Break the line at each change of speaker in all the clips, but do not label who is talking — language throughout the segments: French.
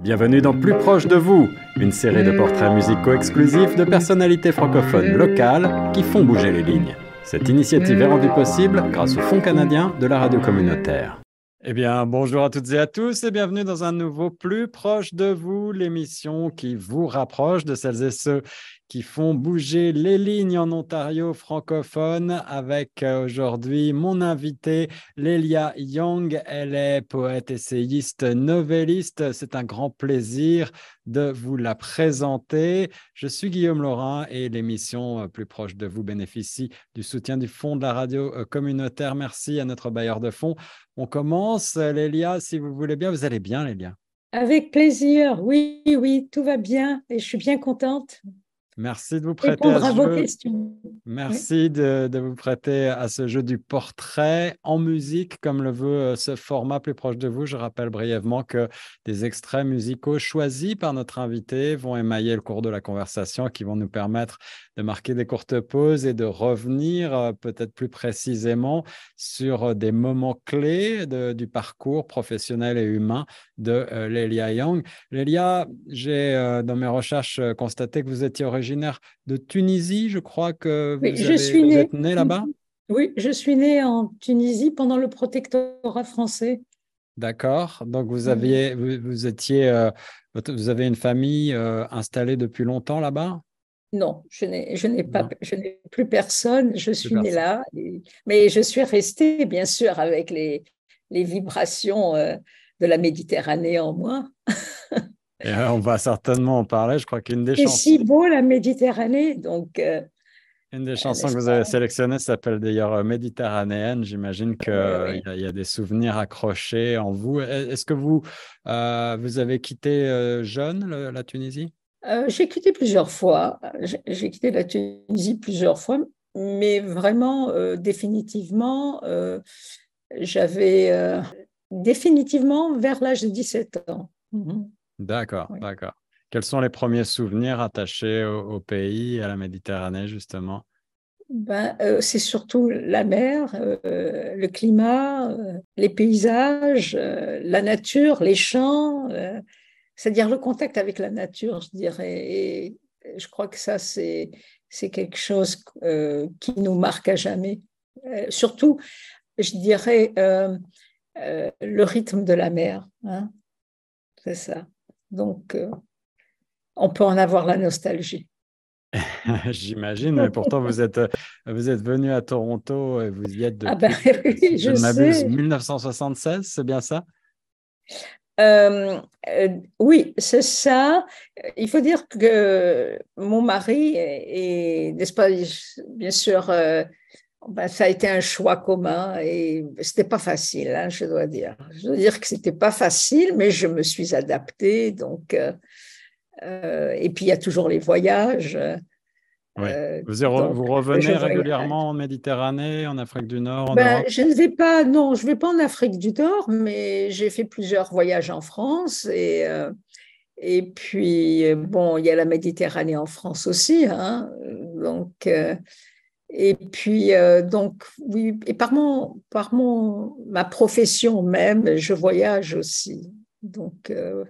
Bienvenue dans Plus proche de vous, une série de portraits musicaux exclusifs de personnalités francophones locales qui font bouger les lignes. Cette initiative est rendue possible grâce au Fonds canadien de la radio communautaire. Eh bien, bonjour à toutes et à tous et bienvenue dans un nouveau Plus proche de vous, l'émission qui vous rapproche de celles et ceux qui font bouger les lignes en Ontario francophone avec euh, aujourd'hui mon invité Lélia Young. Elle est poète, essayiste, novelliste. C'est un grand plaisir de vous la présenter. Je suis Guillaume Laurin et l'émission euh, Plus proche de vous bénéficie du soutien du Fonds de la radio euh, communautaire. Merci à notre bailleur de fonds. On commence. Lélia, si vous voulez bien, vous allez bien, Lélia
avec plaisir, oui, oui, tout va bien et je suis bien contente.
Merci de vous prêter à, ce vos jeu. Questions. Merci de, vous prêter à ce jeu du portrait en musique, comme le veut euh, ce format plus proche de vous. Je rappelle brièvement que des extraits musicaux choisis par notre invité vont émailler le cours de la conversation, qui vont nous permettre de marquer des courtes pauses et de revenir euh, peut-être plus précisément sur euh, des moments clés du parcours professionnel et humain de Lélia Young. Lélia, j'ai dans mes recherches constaté que vous étiez originaire de Tunisie, je crois que vous, je suis né, êtes né là-bas.
Oui, je suis né en Tunisie pendant le protectorat français.
D'accord. Donc vous aviez, vous, étiez, euh, vous avez une famille euh, installée depuis longtemps là-bas?
Non, je n'ai, je n'ai pas, je n'ai plus personne. Je suis née là, mais je suis restée bien sûr avec les, les vibrations euh, de la Méditerranée en moi.
Et on va certainement en parler. Je crois qu'une des
chansons. C'est si beau la Méditerranée, donc. Euh,
une des chansons que vous avez sélectionnées s'appelle d'ailleurs euh, Méditerranéenne. J'imagine qu'il y, a des souvenirs accrochés en vous. Est-ce que vous, euh, vous avez quitté jeune la Tunisie?
J'ai quitté plusieurs fois. J'ai quitté la Tunisie plusieurs fois, mais vraiment, définitivement, j'avais définitivement vers l'âge de 17 ans. Mhm.
D'accord, d'accord. Quels sont les premiers souvenirs attachés au, pays, à la Méditerranée, justement?
Ben, euh, C'est surtout la mer, euh, le climat, euh, les paysages, la nature, les champs, c'est-à-dire le contact avec la nature, je dirais. Et je crois que ça, c'est, c'est quelque chose qui nous marque à jamais. surtout, je dirais, le rythme de la mer. Hein. c'est ça. Donc, euh, on peut en avoir la nostalgie.
J'imagine, mais pourtant vous êtes, vous êtes venu à Toronto et vous y êtes
depuis, ah ben, oui, je,
m'abuse, 1976, c'est bien ça?
Euh, euh, oui, c'est ça. Il faut dire que mon mari est, pas, bien sûr, ben, ça a été un choix commun et c'était pas facile, hein, je dois dire. Je dois dire que c'était pas facile, mais je me suis adaptée. Donc, euh, euh, et puis il y a toujours les voyages.
Euh, vous, vous, revenez régulièrement en Méditerranée, en Afrique du Nord, en
ben, Je ne vais pas, non, je vais pas en Afrique du Nord, mais j'ai fait plusieurs voyages en France et et puis bon, il y a la Méditerranée en France aussi, hein, donc et puis, euh, donc, oui, et par, mon, par mon, ma profession même, je voyage aussi. Donc, euh,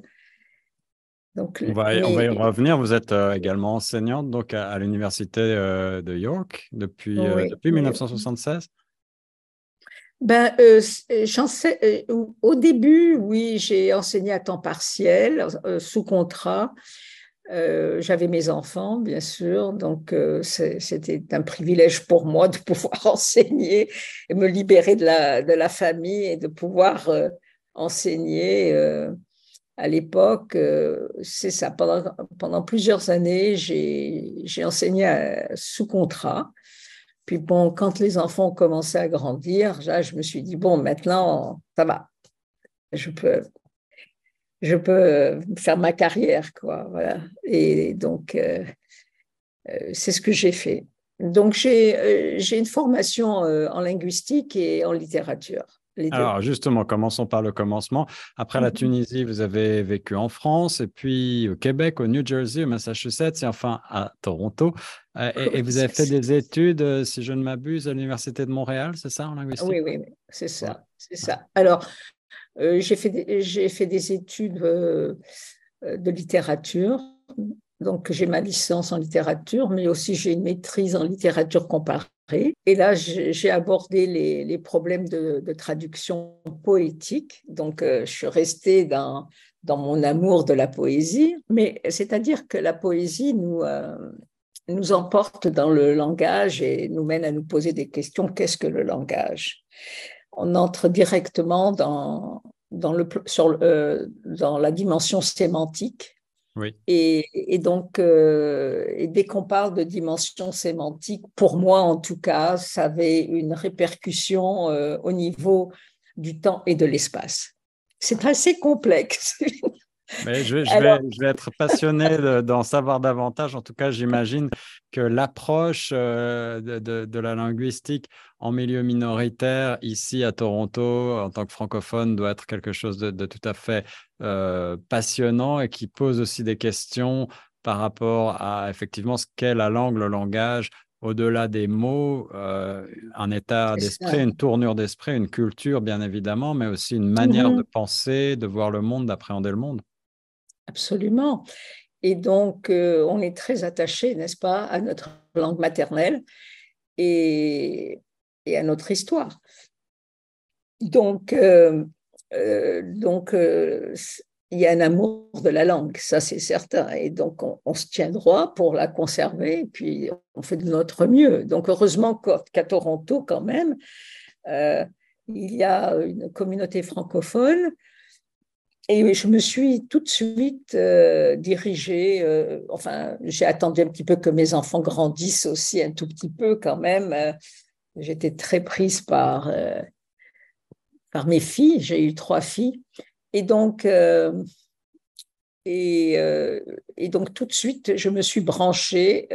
donc on, va, on va y revenir. Vous êtes euh, également enseignante donc, à, l'Université de York depuis, depuis 1976
ben, au début, oui, j'ai enseigné à temps partiel, sous contrat. Euh, j'avais mes enfants, bien sûr, donc euh, c'était un privilège pour moi de pouvoir enseigner et me libérer de la, de la famille et de pouvoir euh, enseigner. à l'époque, c'est ça, pendant, plusieurs années, j'ai enseigné sous contrat. Puis bon, quand les enfants ont commencé à grandir, là, je me suis dit, bon, maintenant, ça va, je peux je peux euh, faire ma carrière, quoi. Voilà. Et donc, euh, euh, c'est ce que j'ai fait. Donc, j'ai une formation en linguistique et en littérature.
Alors, justement, commençons par le commencement. Après la mhm. Tunisie, vous avez vécu en France, et puis au Québec, au New Jersey, au Massachusetts, et enfin à Toronto. Et, vous avez fait des études, si je ne m'abuse, à l'Université de Montréal, c'est ça, en linguistique?
Oui, oui, oui. c'est ça. C'est ça. Alors, euh, j'ai fait, des, études euh, de littérature. Donc, j'ai ma licence en littérature, mais aussi j'ai une maîtrise en littérature comparée. Et là, j'ai abordé les, problèmes de, traduction poétique. Donc, je suis restée dans, mon amour de la poésie, mais c'est-à-dire que la poésie nous emporte dans le langage et nous mène à nous poser des questions. Qu'est-ce que le langage? On entre directement dans, dans, le, sur, euh, dans la dimension sémantique.
Oui.
Et, donc, euh, et dès qu'on parle de dimension sémantique, pour moi en tout cas, ça avait une répercussion euh, au niveau du temps et de l'espace. C'est assez complexe.
Mais je, vais, être passionné d'en savoir davantage. En tout cas, j'imagine que l'approche euh, de, la linguistique en milieu minoritaire, ici à Toronto, en tant que francophone, doit être quelque chose de, tout à fait euh, passionnant et qui pose aussi des questions par rapport à effectivement ce qu'est la langue, le langage, au-delà des mots, euh, un état d'esprit, une tournure d'esprit, une culture, bien évidemment, mais aussi une manière de mmh penser, de voir le monde, d'appréhender le monde.
Absolument. Et donc, euh, on est très attaché, n'est-ce pas, à notre langue maternelle et, à notre histoire. Donc, euh, euh, donc il y a un amour de la langue, ça c'est certain. Et donc, on, se tient droit pour la conserver, et puis on fait de notre mieux. Donc, heureusement qu'à Toronto, quand même, il y a une communauté francophone et je me suis tout de suite euh, dirigée, euh, enfin, j'ai attendu un petit peu que mes enfants grandissent aussi un tout petit peu quand même. Euh, j'étais très prise par, par mes filles, j'ai eu trois filles. Et donc, et, et, donc, tout de suite, je me suis branchée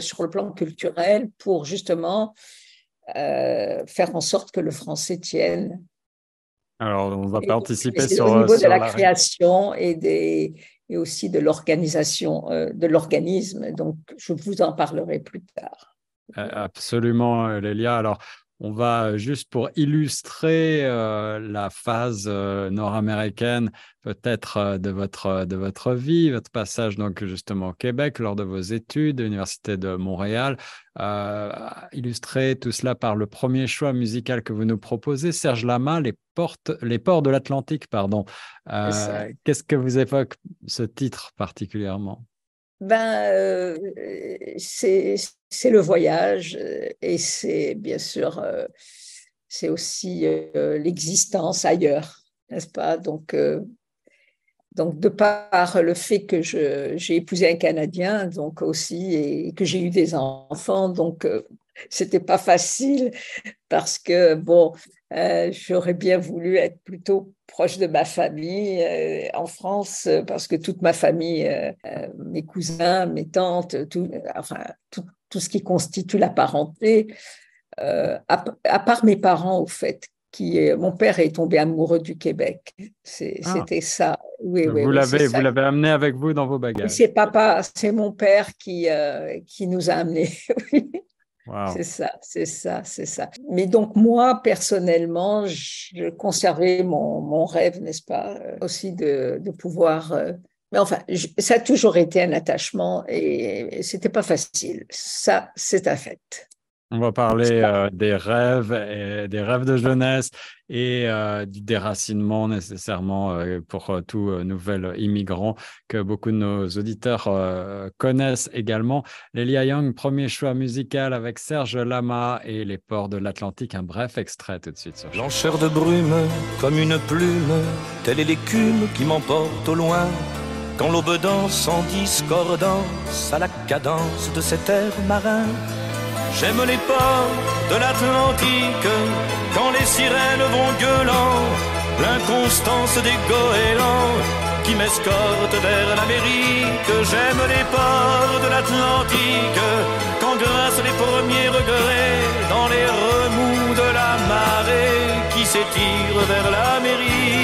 sur le plan culturel pour justement faire en sorte que le français tienne
alors, on va pas anticiper
sur. Au niveau de la, création et, des, et aussi de l'organisation, euh, de l'organisme. Donc, je vous en parlerai plus tard.
Absolument, Lélia. Alors, on va juste pour illustrer euh, la phase euh, nord-américaine, peut-être euh, de, votre, de votre vie, votre passage donc justement au Québec lors de vos études, l'Université de Montréal, illustrer tout cela par le premier choix musical que vous nous proposez, Serge Lama, Les, portes, les ports de l'Atlantique. pardon. Qu'est-ce que vous évoque ce titre particulièrement?
Ben, euh, c'est le voyage euh, et c'est bien sûr, euh, c'est aussi l'existence ailleurs, n'est-ce pas? Donc, donc, de par le fait que j'ai épousé un Canadien, donc aussi, et que j'ai eu des enfants, donc c'était pas facile parce que bon, j'aurais bien voulu être plutôt proche de ma famille euh, en France euh, parce que toute ma famille, euh, mes cousins, mes tantes, tout, enfin, tout, tout, ce qui constitue la parenté, à, part mes parents au fait, qui mon père est tombé amoureux du Québec. Ah. C'était ça.
Oui, oui, vous l'avez, vous l'avez amené avec vous dans vos bagages.
C'est papa, c'est mon père qui qui nous a amenés. C'est ça, c'est ça, c'est ça. Mais donc moi, personnellement, je conservais mon, mon rêve, n'est-ce pas, euh, aussi de, de pouvoir... Euh, mais enfin, ça a toujours été un attachement et, c'était pas facile. Ça, c'est un fait.
On va parler euh, des rêves, et des rêves de jeunesse et euh, du déracinement nécessairement euh, pour tout nouvel immigrant que beaucoup de nos auditeurs connaissent également. Lélia Young, premier choix musical avec Serge Lama et Les Ports de l'Atlantique. Un bref extrait tout de suite. Sur
Blancheur de brume comme une plume, telle est l'écume qui m'emporte au loin. Quand l'aube danse en discordance à la cadence de cet air marin. J'aime les ports de l'Atlantique quand les sirènes vont gueulant, l'inconstance des goélands qui m'escortent vers l'Amérique. J'aime les ports de l'Atlantique quand grâce les premiers regrets dans les remous de la marée qui s'étire vers l'Amérique.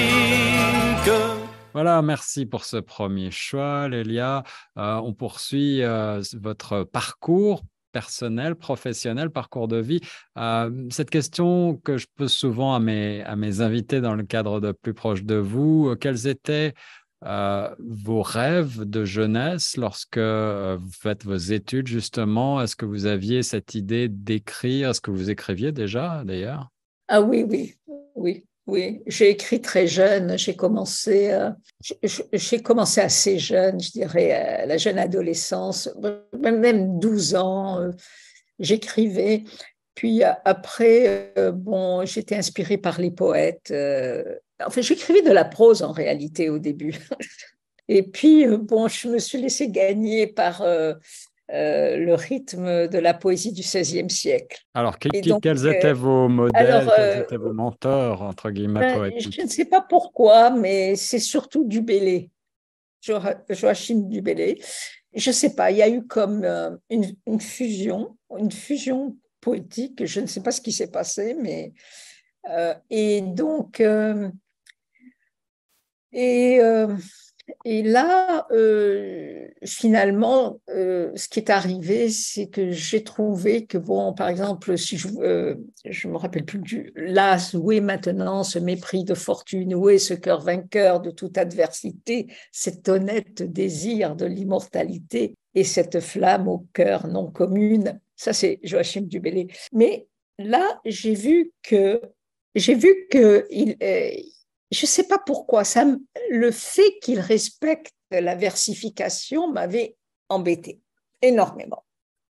Voilà, merci pour ce premier choix, Lélia. Euh, on poursuit euh, votre parcours personnel, professionnel, parcours de vie. Euh, cette question que je pose souvent à mes, à mes invités dans le cadre de Plus proche de vous, euh, quels étaient vos rêves de jeunesse lorsque vous faites vos études, justement? Est-ce que vous aviez cette idée d'écrire? Est-ce que vous écriviez déjà, d'ailleurs?
Ah oui, oui, oui. Oui, j'ai écrit très jeune. J'ai commencé, j'ai commencé assez jeune, je dirais, la jeune adolescence, même 12 ans. J'écrivais. Puis après, bon, j'étais inspirée par les poètes. Enfin, j'écrivais de la prose en réalité au début. Et puis, bon, je me suis laissée gagner par euh, le rythme de la poésie du XVIe siècle.
Alors, quels étaient euh, vos modèles, quels euh, étaient vos mentors, entre guillemets, ben,
poétiques? Je ne sais pas pourquoi, mais c'est surtout Dubélé, Joachim Dubélé. Je ne sais pas, il y a eu comme une, fusion, une fusion poétique, je ne sais pas ce qui s'est passé, mais... et donc... et et là, euh, finalement, euh, ce qui est arrivé, c'est que j'ai trouvé que, bon, par exemple, si je ne euh, me rappelle plus du las, où est maintenant ce mépris de fortune, où est ce cœur vainqueur de toute adversité, cet honnête désir de l'immortalité et cette flamme au cœur non commune. Ça, c'est Joachim Dubélé. Mais là, j'ai vu que j'ai vu que il, je ne sais pas pourquoi, ça, le fait qu'il respecte la versification m'avait embêté énormément.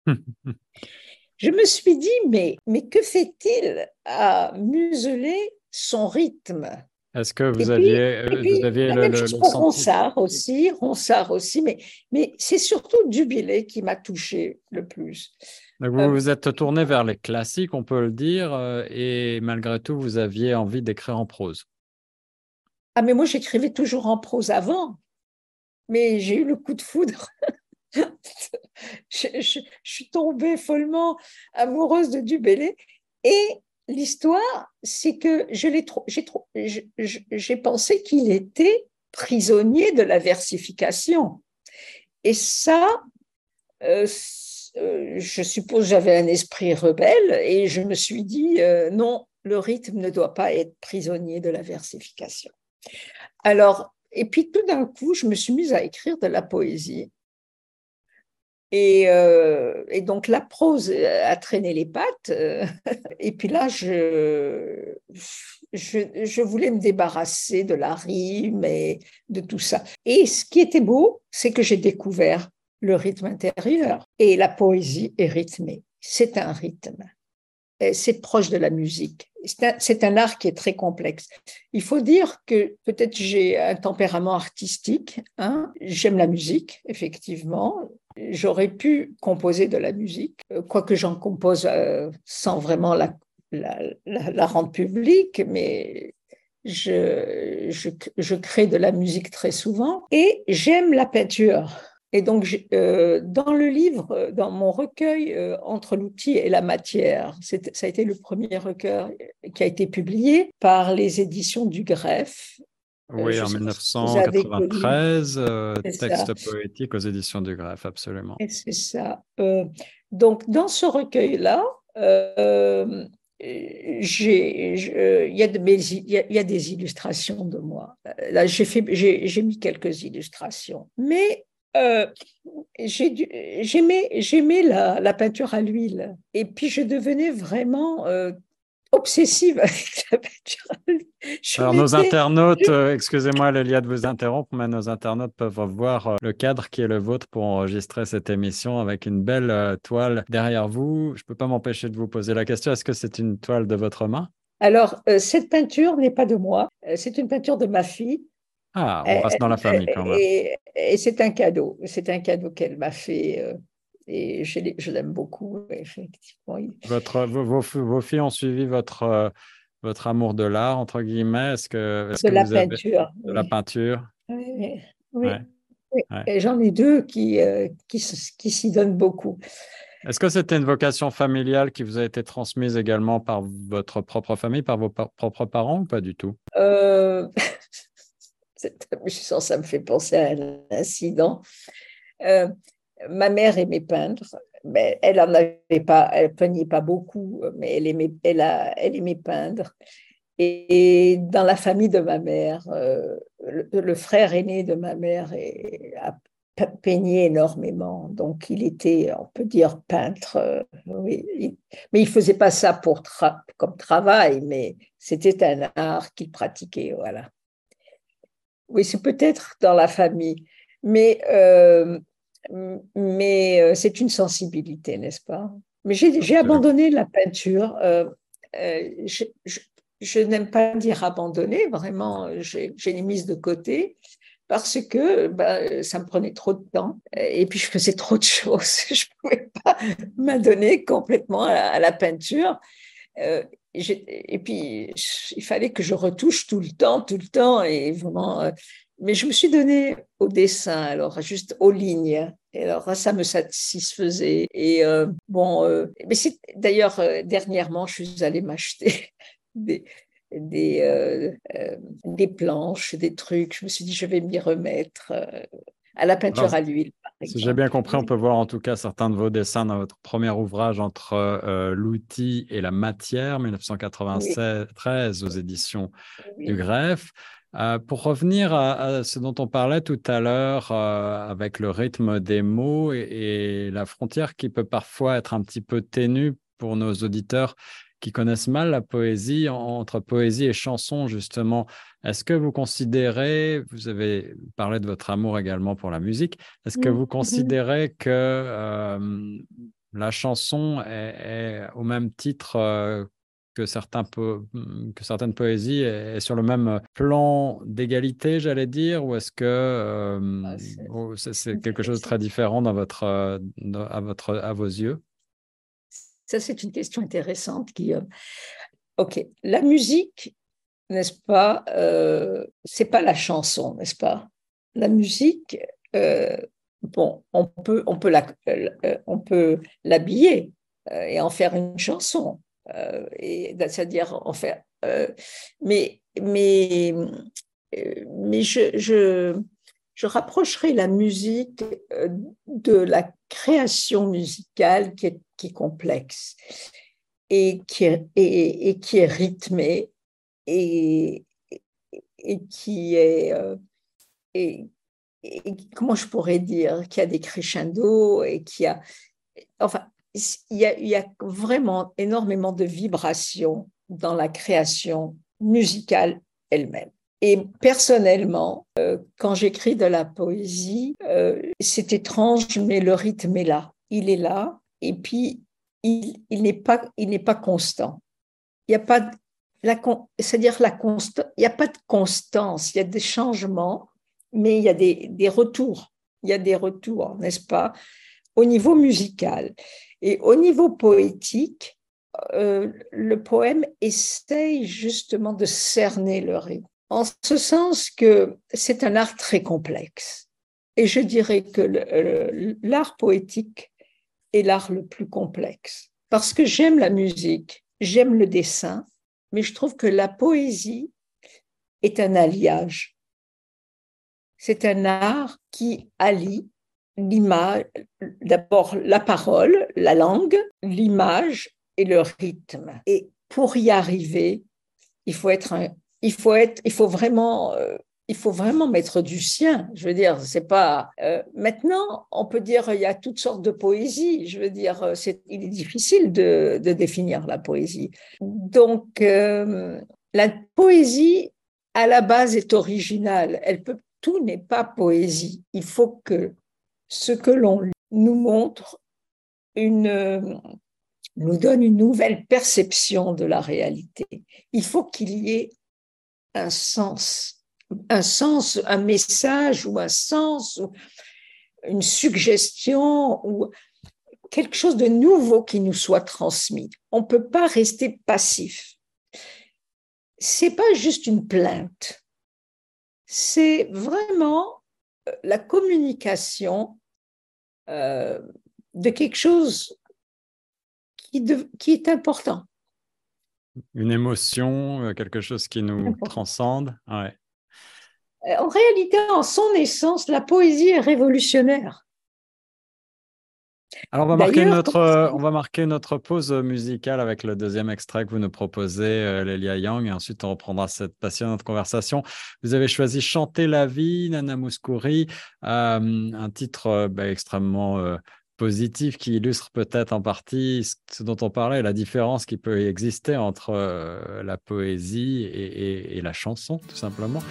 je me suis dit, mais, mais que fait-il à museler son rythme?
Est-ce que vous aviez, euh, vous aviez
la
le,
même chose pour Ronsard aussi, Ronsard aussi, mais, mais c'est surtout Dubilé qui m'a touché le plus.
vous euh, vous êtes tourné vers les classiques, on peut le dire, euh, et malgré tout, vous aviez envie d'écrire en prose.
Ah, mais moi, j'écrivais toujours en prose avant, mais j'ai eu le coup de foudre. je, suis tombée follement amoureuse de Dubélé. Et l'histoire, c'est que j'ai pensé qu'il était prisonnier de la versification. Et ça, euh, euh, je suppose j'avais un esprit rebelle et je me suis dit, euh, non, le rythme ne doit pas être prisonnier de la versification. Alors, et puis tout d'un coup, je me suis mise à écrire de la poésie. Et, euh, donc la prose a traîné les pattes. et puis là, je, je, voulais me débarrasser de la rime et de tout ça. Et ce qui était beau, c'est que j'ai découvert le rythme intérieur. Et la poésie est rythmée. C'est un rythme. C'est proche de la musique c'est un, art qui est très complexe. Il faut dire que peut-être j'ai un tempérament artistique. Hein. J'aime la musique, effectivement. J'aurais pu composer de la musique, euh, quoique j'en compose euh, sans vraiment la, rendre publique, mais je, crée de la musique très souvent. Et j'aime la peinture. Et donc, euh, dans le livre, euh, dans mon recueil euh, Entre l'outil et la matière, ça a été le premier recueil qui a été publié par les éditions du Greffe.
Oui, en 1993, texte poétique aux éditions du Greffe, absolument.
C'est ça. donc, dans ce recueil-là, il y, y, a des illustrations de moi. Là, j'ai mis quelques illustrations. Mais euh, j'aimais la, la, peinture à l'huile. Et puis, je devenais vraiment euh, obsessive avec la peinture à l'huile.
Alors, nos internautes, euh, excusez-moi Lélia de vous interrompre, mais nos internautes peuvent voir le cadre qui est le vôtre pour enregistrer cette émission avec une belle toile derrière vous. Je ne peux pas m'empêcher de vous poser la question, est-ce que c'est une toile de votre main?
Alors, cette peinture n'est pas de moi, c'est une peinture de ma fille
ah, on reste dans la famille quand même.
Et, c'est un cadeau. C'est un cadeau qu'elle m'a fait. Euh, et je, l'aime beaucoup, effectivement.
Votre, vos, vos, filles ont suivi votre, euh, votre amour de l'art, entre guillemets Est-ce que,
de la peinture.
de la peinture?
Oui. oui. Et j'en ai deux qui, euh, qui, qui s'y donnent beaucoup.
Est-ce que c'était une vocation familiale qui vous a été transmise également par votre propre famille, par vos propres parents ou pas du tout?
amusant, ça me fait penser à un incident. Euh, ma mère aimait peindre, mais elle en avait pas, elle peignait pas beaucoup, mais elle aimait, elle, a, elle aimait peindre. Et, dans la famille de ma mère, euh, le, frère aîné de ma mère a peigné énormément. Donc, il était, on peut dire, peintre. Euh, oui. mais il faisait pas ça pour comme travail, mais c'était un art qu'il pratiquait. Voilà. Oui, c'est peut-être dans la famille, mais, euh, mais c'est une sensibilité, n'est-ce pas? Mais j'ai abandonné la peinture. je, je n'aime pas dire abandonner, vraiment, j'ai les mise de côté parce que bah, ça me prenait trop de temps et puis je faisais trop de choses. Je ne pouvais pas m'adonner complètement à, la peinture. Euh, et puis, il fallait que je retouche tout le temps, tout le temps. Et vraiment, euh, mais je me suis donné au dessin, alors juste aux lignes. Et alors ça me satisfaisait. Et euh, bon, mais c'est d'ailleurs dernièrement, je suis allée m'acheter des, des, euh, euh, des planches, des trucs. Je me suis dit, je vais m'y remettre euh, à la peinture à l'huile.
Si j'ai bien compris, on peut voir en tout cas certains de vos dessins dans votre premier ouvrage entre l'outil et la matière, 1993 aux éditions du Greffe. pour revenir à, ce dont on parlait tout à l'heure avec le rythme des mots et, la frontière qui peut parfois être un petit peu ténue pour nos auditeurs qui connaissent mal la poésie, entre poésie et chanson, justement. Est-ce que vous considérez, vous avez parlé de votre amour également pour la musique, est-ce que mmh, vous mmh considérez que la chanson est, au même titre euh, que, certains que certaines poésies est sur le même plan d'égalité, j'allais dire, ou est-ce que ah, c'est quelque chose de très différent dans votre, à, votre, à vos yeux?
Ça, c'est une question intéressante. Euh, ok, la musique, n'est-ce pas euh, C'est pas la chanson, n'est-ce pas? La musique, euh, bon, on peut, on peut la, on peut l'habiller et en faire une chanson, et c'est-à-dire en faire. mais, mais, mais je, je je rapprocherai la musique de la création musicale qui est qui est complexe et qui est, et, qui est rythmé et, qui est, euh, et, comment je pourrais dire, qui a des crescendo et qui a, enfin, il y a, il y a vraiment énormément de vibrations dans la création musicale elle-même. Et personnellement, euh, quand j'écris de la poésie, euh, c'est étrange, mais le rythme est là. Il est là et puis il, n'est pas, il n'est pas constant. Il n'y a pas, c'est-à-dire la il n'y a pas de constance, il y a des changements, mais il y a des, des retours. Il y a des retours, n'est-ce pas, au niveau musical. Et au niveau poétique, euh, le poème essaye justement de cerner le rythme, en ce sens que c'est un art très complexe. Et je dirais que l'art poétique est l'art le plus complexe. Parce que j'aime la musique, j'aime le dessin, mais je trouve que la poésie est un alliage. C'est un art qui allie l'image, d'abord la parole, la langue, l'image et le rythme. Et pour y arriver, il faut être il faut être, il faut vraiment euh, il faut vraiment mettre du sien. Je veux dire, c'est pas. Euh, maintenant, on peut dire il y a toutes sortes de poésie. Je veux dire, euh, c'est, il est difficile de, définir la poésie. Donc, euh, la poésie à la base est originale. Tout n'est pas poésie. Il faut que ce que l'on nous montre nous donne une nouvelle perception de la réalité. Il faut qu'il y ait un sens un sens, un message ou un sens, ou une suggestion ou quelque chose de nouveau qui nous soit transmis. On ne peut pas rester passif. C'est pas juste une plainte. C'est vraiment euh, la communication euh, de quelque chose qui, qui est important.
Une émotion, euh, quelque chose qui nous transcende. Ouais.
Euh, en réalité, en son essence, la poésie est révolutionnaire.
Alors, on va, marquer notre, euh, on va marquer notre pause musicale avec le deuxième extrait que vous nous proposez, euh, Lélia Yang, et ensuite on reprendra cette passionnante conversation. Vous avez choisi Chanter la vie, Nana Mouskouri, euh, un titre bah, extrêmement positif qui illustre peut-être en partie ce dont on parlait, la différence qui peut exister entre la poésie et, la chanson, tout simplement.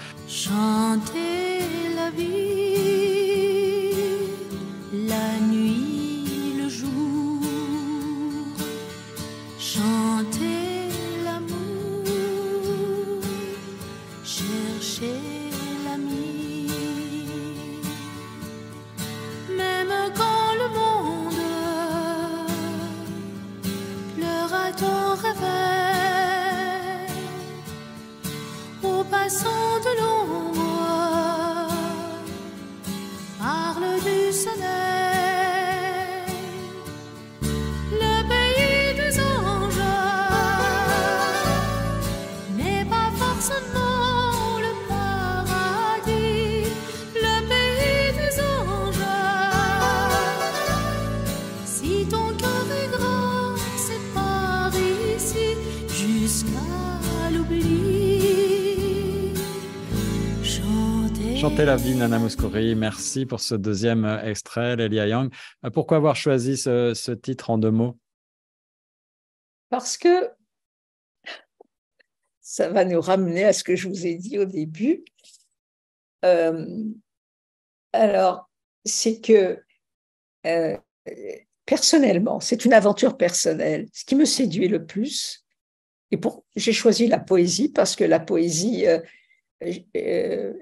La vie,
Nana Mouskouri. Merci pour ce deuxième euh, extrait, Lélia Yang. Euh, Pourquoi avoir choisi ce, titre en deux mots?
Parce que ça va nous ramener à ce que je vous ai dit au début. Euh, alors, c'est que personnellement, c'est une aventure personnelle. Ce qui me séduit le plus, et pour, j'ai choisi la poésie parce que la poésie, euh,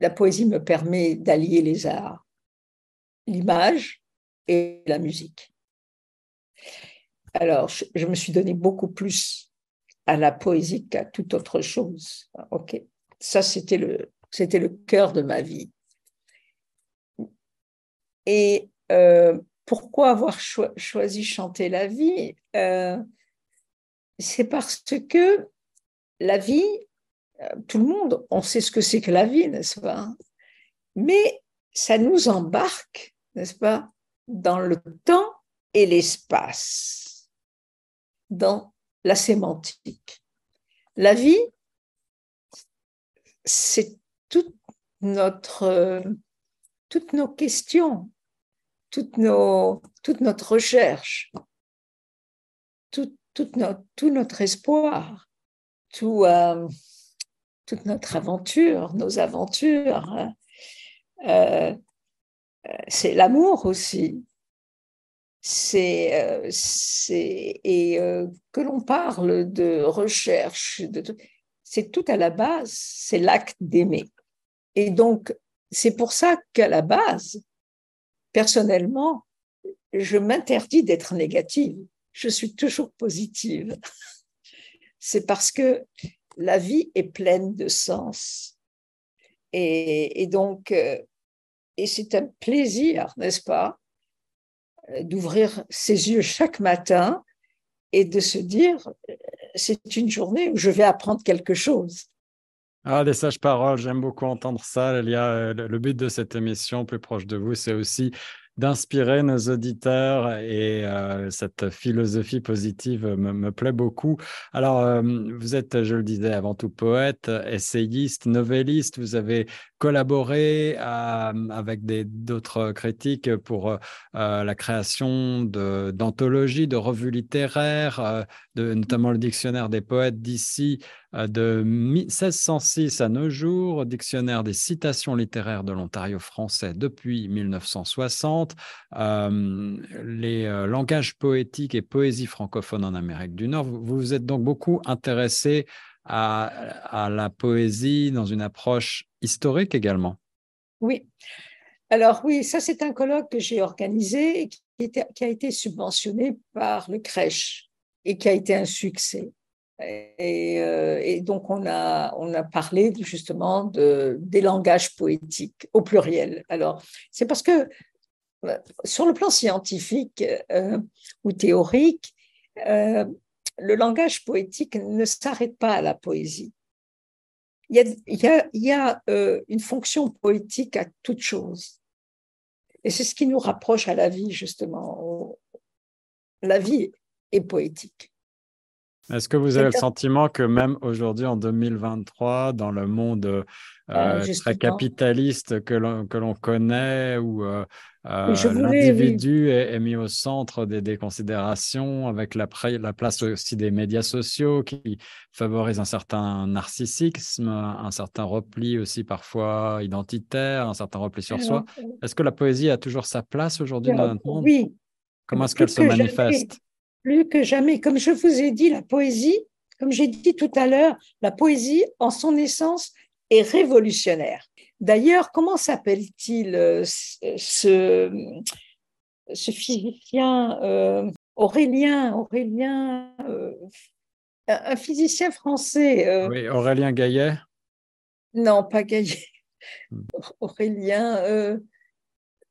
la poésie me permet d'allier les arts, l'image et la musique. Alors, je, me suis donné beaucoup plus à la poésie qu'à toute autre chose. Ok, ça c'était le, c'était le cœur de ma vie. Et euh, pourquoi avoir cho choisi chanter la vie? Euh, C'est parce que la vie, tout le monde, on sait ce que c'est que la vie, n'est-ce pas Mais ça nous embarque, n'est-ce pas, dans le temps et l'espace, dans la sémantique. La vie, c'est toute notre, toutes nos questions, toutes nos, toute notre recherche, tout, notre, tout notre espoir, tout, euh, toute notre aventure, nos aventures. hein. Euh, c'est l'amour aussi. C'est, euh, et euh, que l'on parle de recherche, c'est tout à la base, c'est l'acte d'aimer. Et donc, c'est pour ça qu'à la base, personnellement, je m'interdis d'être négative. Je suis toujours positive. C'est parce que la vie est pleine de sens. Et, donc, euh, et c'est un plaisir, n'est-ce pas, euh, d'ouvrir ses yeux chaque matin et de se dire, euh, c'est une journée où je vais apprendre quelque chose.
Ah, des sages paroles, j'aime beaucoup entendre ça. Il le but de cette émission, plus proche de vous, c'est aussi d'inspirer nos auditeurs et euh, cette philosophie positive me, me plaît beaucoup. Alors, euh, vous êtes, je le disais avant tout, poète, essayiste, novelliste. Vous avez collaboré euh, avec d'autres critiques pour euh, la création d'anthologies, de, revues littéraires, euh, notamment le dictionnaire des poètes d'ici euh, de mi- 1606 à nos jours, dictionnaire des citations littéraires de l'Ontario français depuis 1960, euh, les euh, langages poétiques et poésie francophone en Amérique du Nord. Vous vous êtes donc beaucoup intéressé à, la poésie dans une approche historique également.
Oui. Alors oui, ça c'est un colloque que j'ai organisé et qui, a été subventionné par le crèche et qui a été un succès. Et, euh, donc on a, on a parlé justement de, des langages poétiques au pluriel. Alors c'est parce que euh, sur le plan scientifique euh, ou théorique, le langage poétique ne s'arrête pas à la poésie. Il y a, il y a, il y a euh, une fonction poétique à toute chose. Et c'est ce qui nous rapproche à la vie, justement. La vie est poétique.
Est-ce que vous avez le sentiment que même aujourd'hui, en 2023, dans le monde euh, euh, très capitaliste que l'on connaît, où euh, l'individu est, mis au centre des, considérations, avec la, la, place aussi des médias sociaux qui favorisent un certain narcissisme, un certain repli aussi parfois identitaire, un certain repli sur soi. Est-ce que la poésie a toujours sa place aujourd'hui dans notre monde?
Oui.
Comment est-ce qu'elle se manifeste?
plus que jamais. Comme je vous ai dit, la poésie, comme j'ai dit tout à l'heure, la poésie, en son essence, est révolutionnaire. D'ailleurs, comment s'appelle-t-il euh, ce, ce physicien euh, Aurélien, Aurélien, euh, un physicien français.
oui, Aurélien Gaillet.
Non, pas Gaillet. Hmm. Aurélien.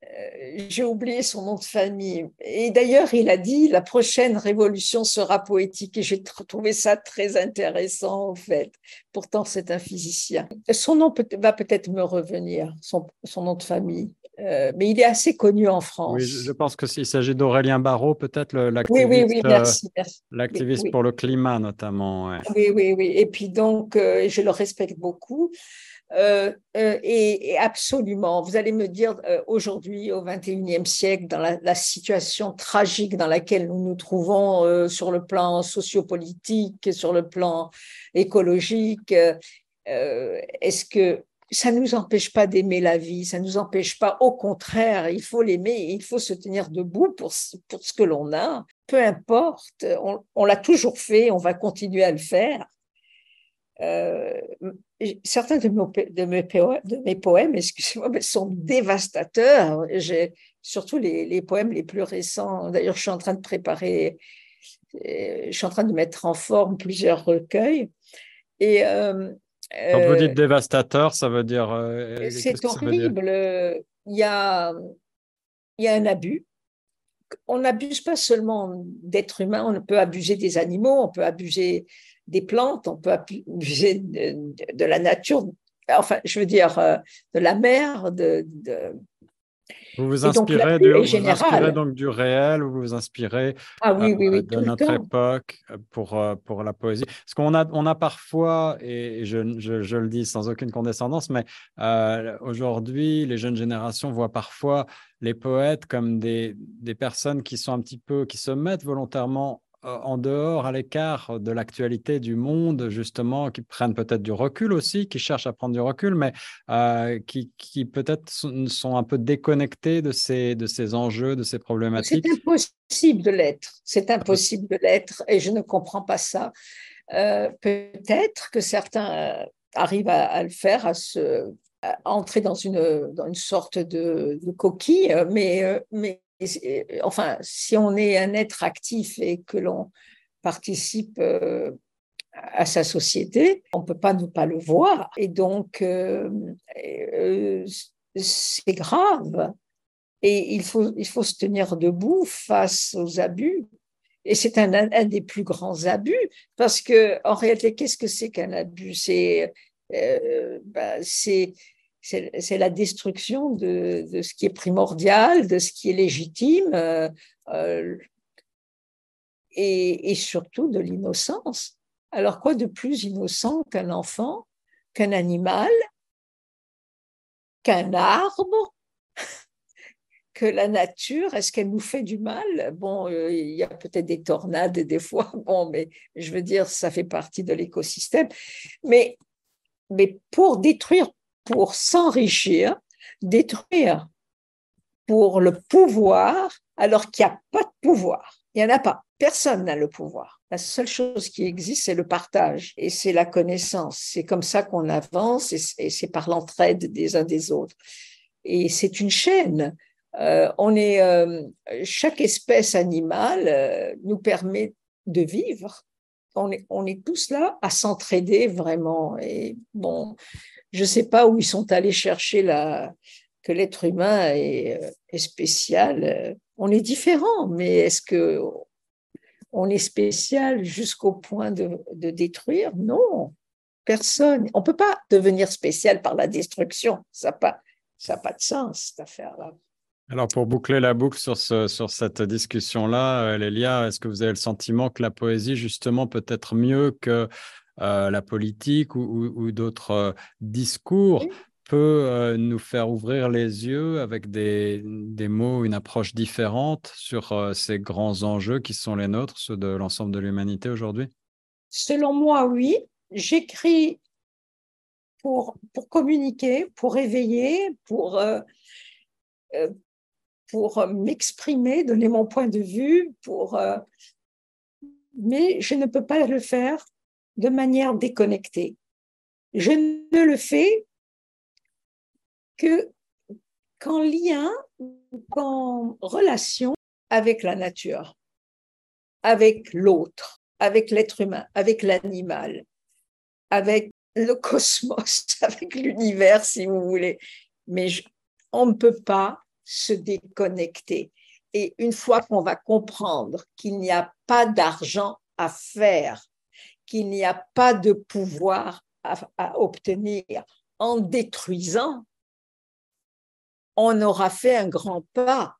Euh, j'ai oublié son nom de famille. Et d'ailleurs, il a dit la prochaine révolution sera poétique. Et j'ai trouvé ça très intéressant, en fait. Pourtant, c'est un physicien. Son nom va peut-être me revenir, son, nom de famille. Euh, mais il est assez connu en France.
Oui, je pense que s'il s'agit d'Aurélien Barraud, peut-être l'activiste, oui, oui, oui, merci, merci. l'activiste pour le climat notamment.
Oui, oui, oui. Et puis donc, euh, je le respecte beaucoup. Euh, euh, et, absolument, vous allez me dire euh, aujourd'hui, au XXIe siècle, dans la, situation tragique dans laquelle nous nous trouvons sur le plan sociopolitique, sur le plan écologique, est-ce que ça ne nous empêche pas d'aimer la vie, ça ne nous empêche pas, au contraire, il faut l'aimer, il faut se tenir debout pour, pour ce que l'on a, peu importe, on, l'a toujours fait, on va continuer à le faire. Certains de, mes, de mes poèmes, excusez-moi, sont dévastateurs. J'ai surtout les, poèmes les plus récents. D'ailleurs, je suis en train de préparer, euh, je suis en train de mettre en forme plusieurs recueils. Et
euh, quand vous dites dévastateur, ça veut dire.
c'est horrible. Il y a, il y a un abus. On n'abuse pas seulement d'êtres humains, on peut abuser des animaux, on peut abuser des plantes, on peut abuser de, la nature, enfin, je veux dire, euh, de la mer, de,
vous vous inspirez, du, vous donc du réel, vous vous inspirez
ah, oui, oui, oui,
de notre époque pour, euh, pour la poésie. Parce qu'on a, on a parfois, et je, je, je le dis sans aucune condescendance, mais euh, aujourd'hui, les jeunes générations voient parfois les poètes comme des, des personnes qui sont un petit peu, qui se mettent volontairement euh, en dehors, à l'écart de l'actualité du monde, justement, qui prennent peut-être du recul aussi, qui cherchent à prendre du recul, mais euh, qui, peut-être sont, un peu déconnectés de ces, de ces enjeux, de ces problématiques.
C'est impossible de l'être. C'est impossible de l'être et je ne comprends pas ça. Euh, peut-être que certains arrivent à, le faire, à se entrer dans une, dans une sorte de, de coquille, mais, mais enfin, si on est un être actif et que l'on participe euh, à sa société, on ne peut pas ne pas le voir. Et donc, euh, euh, c'est grave. Et il faut, il faut se tenir debout face aux abus. Et c'est un, des plus grands abus, parce que en réalité, qu'est-ce que c'est qu'un abus? C'est ben, c'est la destruction de, ce qui est primordial, de ce qui est légitime, euh, euh, et, surtout de l'innocence. Alors quoi de plus innocent qu'un enfant, qu'un animal, qu'un arbre, que la nature? Est-ce qu'elle nous fait du mal? Bon, euh, il y a peut-être des tornades des fois, bon, mais je veux dire, ça fait partie de l'écosystème. Mais, mais pour détruire pour s'enrichir, détruire pour le pouvoir, alors qu'il n'y a pas de pouvoir. Il n'y en a pas. Personne n'a le pouvoir. La seule chose qui existe, c'est le partage et c'est la connaissance. C'est comme ça qu'on avance et c'est par l'entraide des uns des autres. Et c'est une chaîne. Euh, on est, euh, chaque espèce animale euh, nous permet de vivre. On est, on est tous là à s'entraider vraiment. Et bon, je ne sais pas où ils sont allés chercher la, que l'être humain est, spécial. On est différent, mais est-ce que on est spécial jusqu'au point de, de, détruire? Non, personne. On ne peut pas devenir spécial par la destruction. Ça n'a pas, ça pas de sens, cette affaire-là.
Alors pour boucler la boucle sur, ce, sur cette discussion-là, euh, Lélia, est-ce que vous avez le sentiment que la poésie, justement, peut être mieux que euh, la politique ou, ou, d'autres euh, discours, peut nous faire ouvrir les yeux avec des, des mots, une approche différente sur ces grands enjeux qui sont les nôtres, ceux de l'ensemble de l'humanité aujourd'hui?
Selon moi, oui. J'écris pour, pour communiquer, pour éveiller, pour, pour m'exprimer, donner mon point de vue, pour, euh, mais je ne peux pas le faire de manière déconnectée. Je ne le fais que qu'en lien, qu'en relation avec la nature, avec l'autre, avec l'être humain, avec l'animal, avec le cosmos, avec l'univers, si vous voulez. Mais on ne peut pas se déconnecter. Et une fois qu'on va comprendre qu'il n'y a pas d'argent à faire, qu'il n'y a pas de pouvoir à, obtenir en détruisant, on aura fait un grand pas.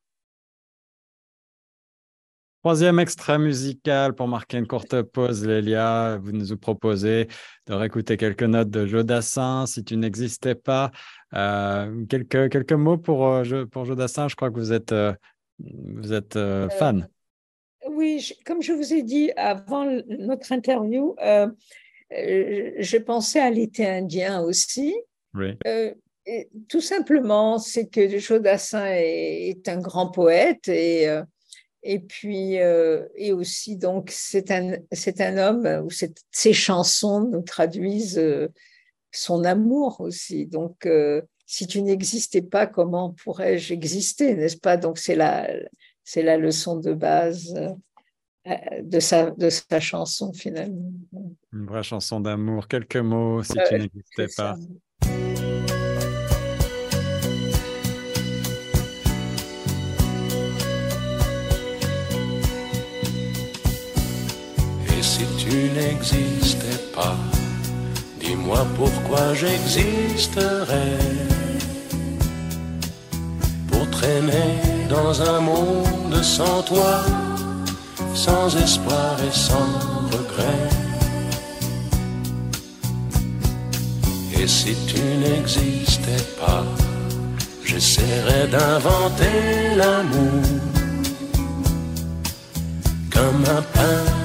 Troisième extrait musical pour marquer une courte pause, Lélia. Vous nous proposez de réécouter quelques notes de Jodassin, si tu n'existais pas. Euh, quelques, quelques mots pour, euh, pour Jodassin. Je crois que vous êtes, euh, vous êtes fan.
oui, comme je vous ai dit avant notre interview, je pensais à l'été indien aussi.
Oui.
tout simplement, c'est que Jodassin est, est, un grand poète et et puis, et aussi, donc, c'est un, c'est un homme où ses chansons nous traduisent son amour aussi. Donc, euh, si tu n'existais pas, comment pourrais-je exister, n'est-ce pas? Donc, c'est la, c'est la leçon de base euh, de sa, de sa chanson, finalement.
Une vraie chanson d'amour. Quelques mots, si tu n'existais pas.
N'existais pas Dis-moi pourquoi j'existerais pour traîner dans un monde sans toi, sans espoir et sans regret. Et si tu n'existais pas, j'essaierais d'inventer l'amour comme un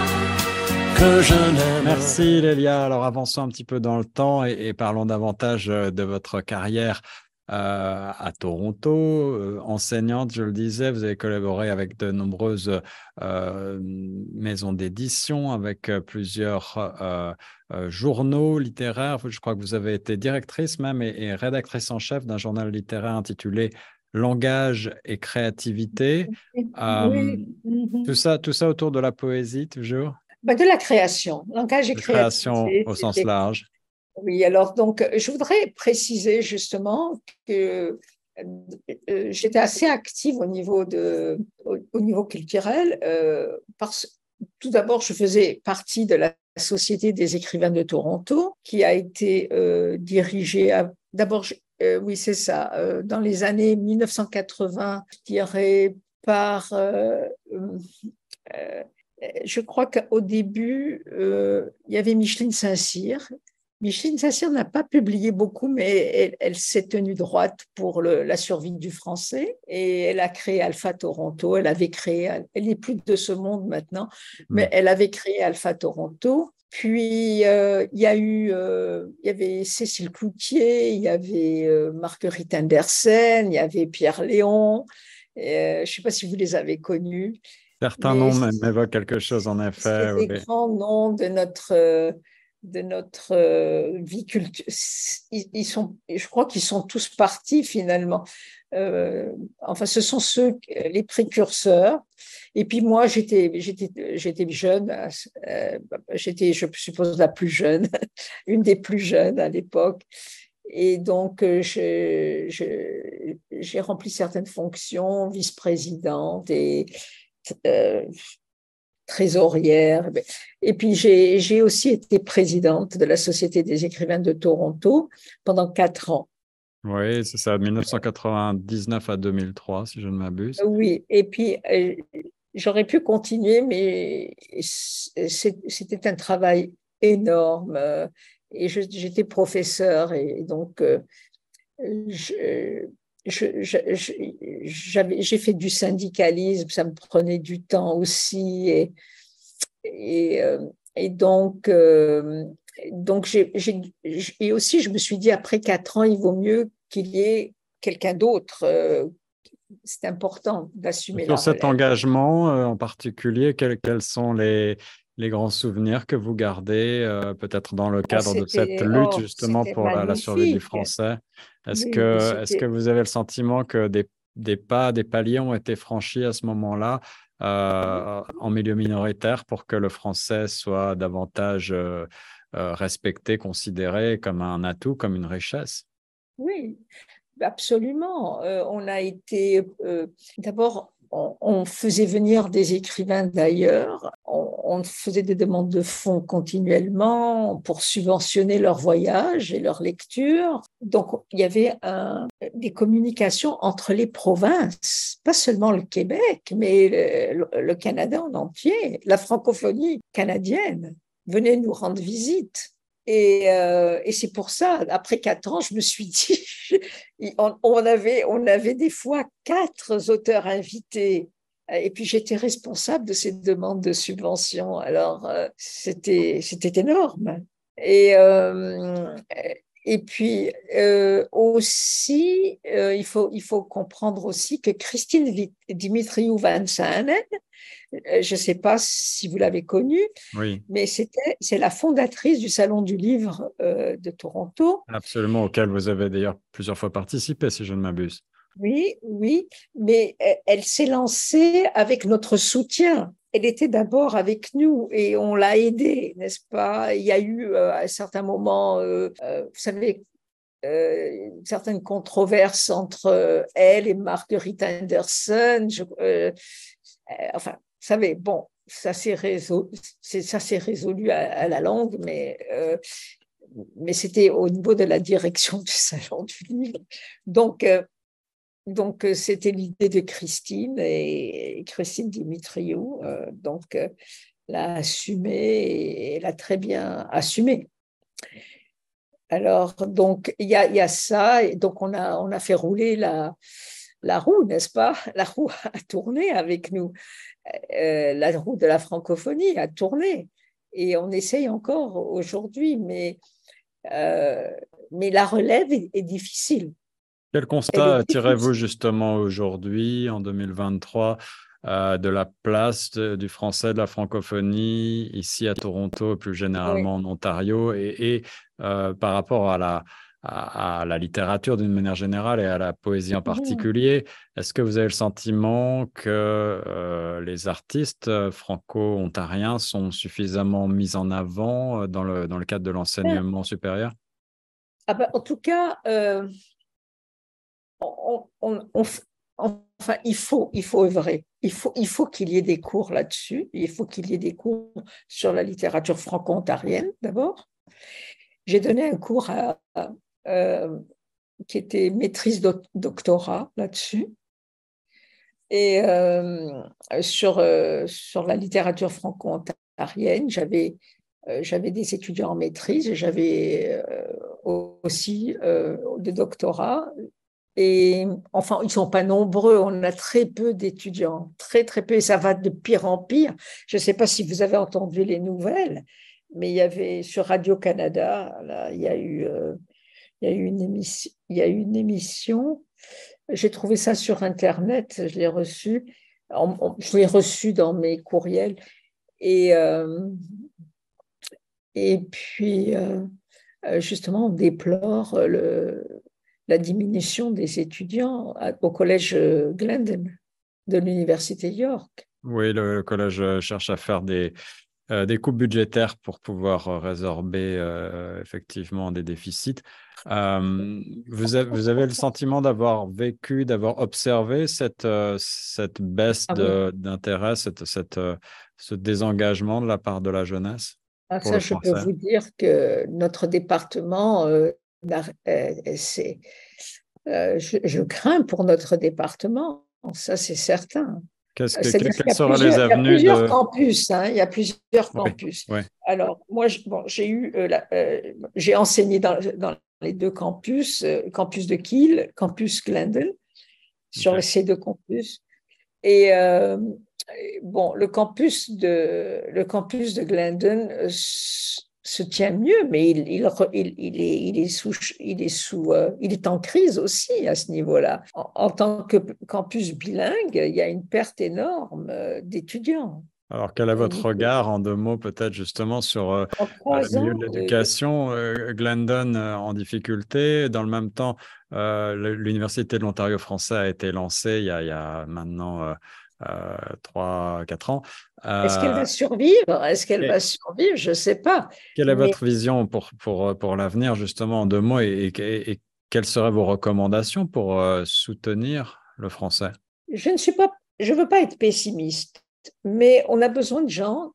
Merci Lélia. Alors avançons un petit peu dans le temps et, parlons davantage euh, de votre carrière euh, à Toronto, euh, enseignante, je le disais, vous avez collaboré avec de nombreuses maisons d'édition, avec plusieurs journaux littéraires. Je crois que vous avez été directrice même et, rédactrice en chef d'un journal littéraire intitulé Langage et créativité. Tout, ça, tout ça autour de la poésie, toujours?
Bah, de la création, langage et
création au sens large.
Oui, alors donc je voudrais préciser justement que euh, j'étais assez active au niveau, de, au, niveau culturel. Euh, parce, tout d'abord, je faisais partie de la Société des écrivains de Toronto, qui a été euh, dirigée d'abord, oui, c'est ça, dans les années 1980, je dirais, par je crois qu'au début, euh, il y avait Micheline Saint-Cyr. Micheline Saint-Cyr n'a pas publié beaucoup, mais elle, s'est tenue droite pour la survie du français et elle a créé Alpha Toronto. Elle avait créé, elle n'est plus de ce monde maintenant, mais elle avait créé Alpha Toronto. Puis euh, il y a eu, euh, il y avait Cécile Cloutier, il y avait Marguerite Andersen, il y avait Pierre Léon. je ne sais pas si vous les avez connus.
Certains noms m'évoquent quelque chose, en effet.
C'est des grands noms de notre, de notre euh, vie culturelle. Ils, sont, je crois qu'ils sont tous partis finalement. Euh, enfin, ce sont ceux, les précurseurs. Et puis moi, j'étais, j'étais, j'étais jeune. Euh, j'étais, je suppose, la plus jeune, une des plus jeunes à l'époque. Et donc, j'ai rempli certaines fonctions, vice-présidente et trésorière. Et puis, j'ai aussi été présidente de la Société des écrivains de Toronto pendant quatre ans.
Oui, c'est ça, de 1999 à 2003, si je ne m'abuse.
Oui, et puis euh, j'aurais pu continuer, mais c'était un travail énorme. Et j'étais professeur, et donc euh, j'ai fait du syndicalisme, ça me prenait du temps aussi. Et, et, euh, donc, euh, donc j'ai, et aussi, je me suis dit, après quatre ans, il vaut mieux qu'il y ait quelqu'un d'autre. Euh, c'est important d'assumer.
Sur cet engagement en particulier, quels, quels sont les, les grands souvenirs que vous gardez, peut-être dans le oh, cadre de cette lutte oh, justement pour la, survie du français? Est-ce que, est que vous avez le sentiment que des, des, pas, des paliers ont été franchis à ce moment-là en milieu minoritaire pour que le français soit davantage respecté, considéré comme un atout, comme une richesse?
Oui, absolument. on a été d'abord on, faisait venir des écrivains d'ailleurs, on, faisait des demandes de fonds continuellement pour subventionner leurs voyages et leurs lectures. Donc, il y avait des communications entre les provinces, pas seulement le Québec, mais le, Canada en entier, la francophonie canadienne venait nous rendre visite. Et, euh, et c'est pour ça, après quatre ans, je me suis dit, on, avait, on avait des fois quatre auteurs invités. Et puis j'étais responsable de ces demandes de subventions. Alors euh, c'était c'était énorme. Et euh, et puis euh, aussi, euh, il, faut, il faut comprendre aussi que Christine Dimitriou Van Sanen, euh, je ne sais pas si vous l'avez connue,
oui.
mais c'est la fondatrice du Salon du Livre de Toronto.
Absolument, auquel vous avez d'ailleurs plusieurs fois participé, si je ne m'abuse.
Oui, oui, mais elle s'est lancée avec notre soutien elle était d'abord avec nous et on l'a aidée, n'est-ce pas? Il y a eu euh, à un certain moment, euh, euh, vous savez, certaines controverses entre elle et Marguerite Anderson. enfin, vous savez, bon, ça s'est résolu, ça s'est résolu à, la langue, mais mais c'était au niveau de la direction du salon du livre. Donc, donc, euh, c'était l'idée de Christine et Christine Dimitriou. Euh, donc, euh, l'a assumé et l'a très bien assumé. Alors, donc, il y a, y a, ça. Donc, on a, on a fait rouler la, la roue, n'est-ce pas? La roue a tourné avec nous. la roue de la francophonie a tourné. Et on essaye encore aujourd'hui, mais, mais la relève est difficile.
Quel constat tirez-vous justement aujourd'hui, en 2023, euh, de la place du français, de la francophonie, ici à Toronto, plus généralement en Ontario, et, euh, par rapport à la, à, la littérature d'une manière générale et à la poésie en particulier, est-ce que vous avez le sentiment que euh, les artistes franco-ontariens sont suffisamment mis en avant dans le, dans le cadre de l'enseignement supérieur?
Ah ben, En tout cas, enfin, il faut, il faut œuvrer. Il faut, il faut qu'il y ait des cours là-dessus. Il faut qu'il y ait des cours sur la littérature franco-ontarienne d'abord. J'ai donné un cours euh, qui était maîtrise doctorat là-dessus. Et euh, sur, euh, sur la littérature franco-ontarienne, j'avais j'avais des étudiants en maîtrise, j'avais aussi des doctorats et enfin, ils ne sont pas nombreux, on a très peu d'étudiants, très très peu, et ça va de pire en pire. Je ne sais pas si vous avez entendu les nouvelles, mais il y avait sur Radio-Canada, il y a eu, y une émission, j'ai trouvé ça sur Internet, je l'ai reçu, je l'ai reçu dans mes courriels, et, euh, Et puis, euh, euh, justement, on déplore le, la diminution des étudiants au collège Glendon de l'Université York.
Oui, le, collège cherche à faire des, des coupes budgétaires pour pouvoir résorber effectivement des déficits. vous, avez, vous, avez, le sentiment d'avoir vécu, d'avoir observé cette, cette baisse ah d'intérêt, cette, cette, ce désengagement de la part de la jeunesse
ah, ça, je peux vous dire que notre département, euh, euh, c'est, euh, je, crains pour notre département, ça c'est certain.
Qu'est-ce que, quelles seraient les avenues
Il y a plusieurs campus, hein, il y a plusieurs campus. Alors, moi, bon, j'ai eu, j'ai enseigné dans, dans, les deux campus, campus de Kiel, campus Glendon, sur ces deux campus. Et bon, le campus de, le campus de Glendon euh, se tient mieux, mais il, il, il, est, il, est, sous, il, est, sous, euh, il est en crise aussi à ce niveau-là. En, tant que campus bilingue, il y a une perte énorme euh, d'étudiants.
Alors, quel est votre regard, en deux mots, peut-être justement sur le milieu de l'éducation Glendon en difficulté. Dans le même temps, l'Université de l'Ontario français a été lancée il y a, il y a maintenant 3, 4 ans.
Est-ce qu'elle va euh, survivre? Est-ce qu'elle va survivre? Je ne sais pas.
Quelle est votre vision pour, pour, pour l'avenir, justement, en deux mots, et, quelles seraient vos recommandations pour euh, soutenir le français?
Je ne suis pas, je veux pas être pessimiste, mais on a besoin de gens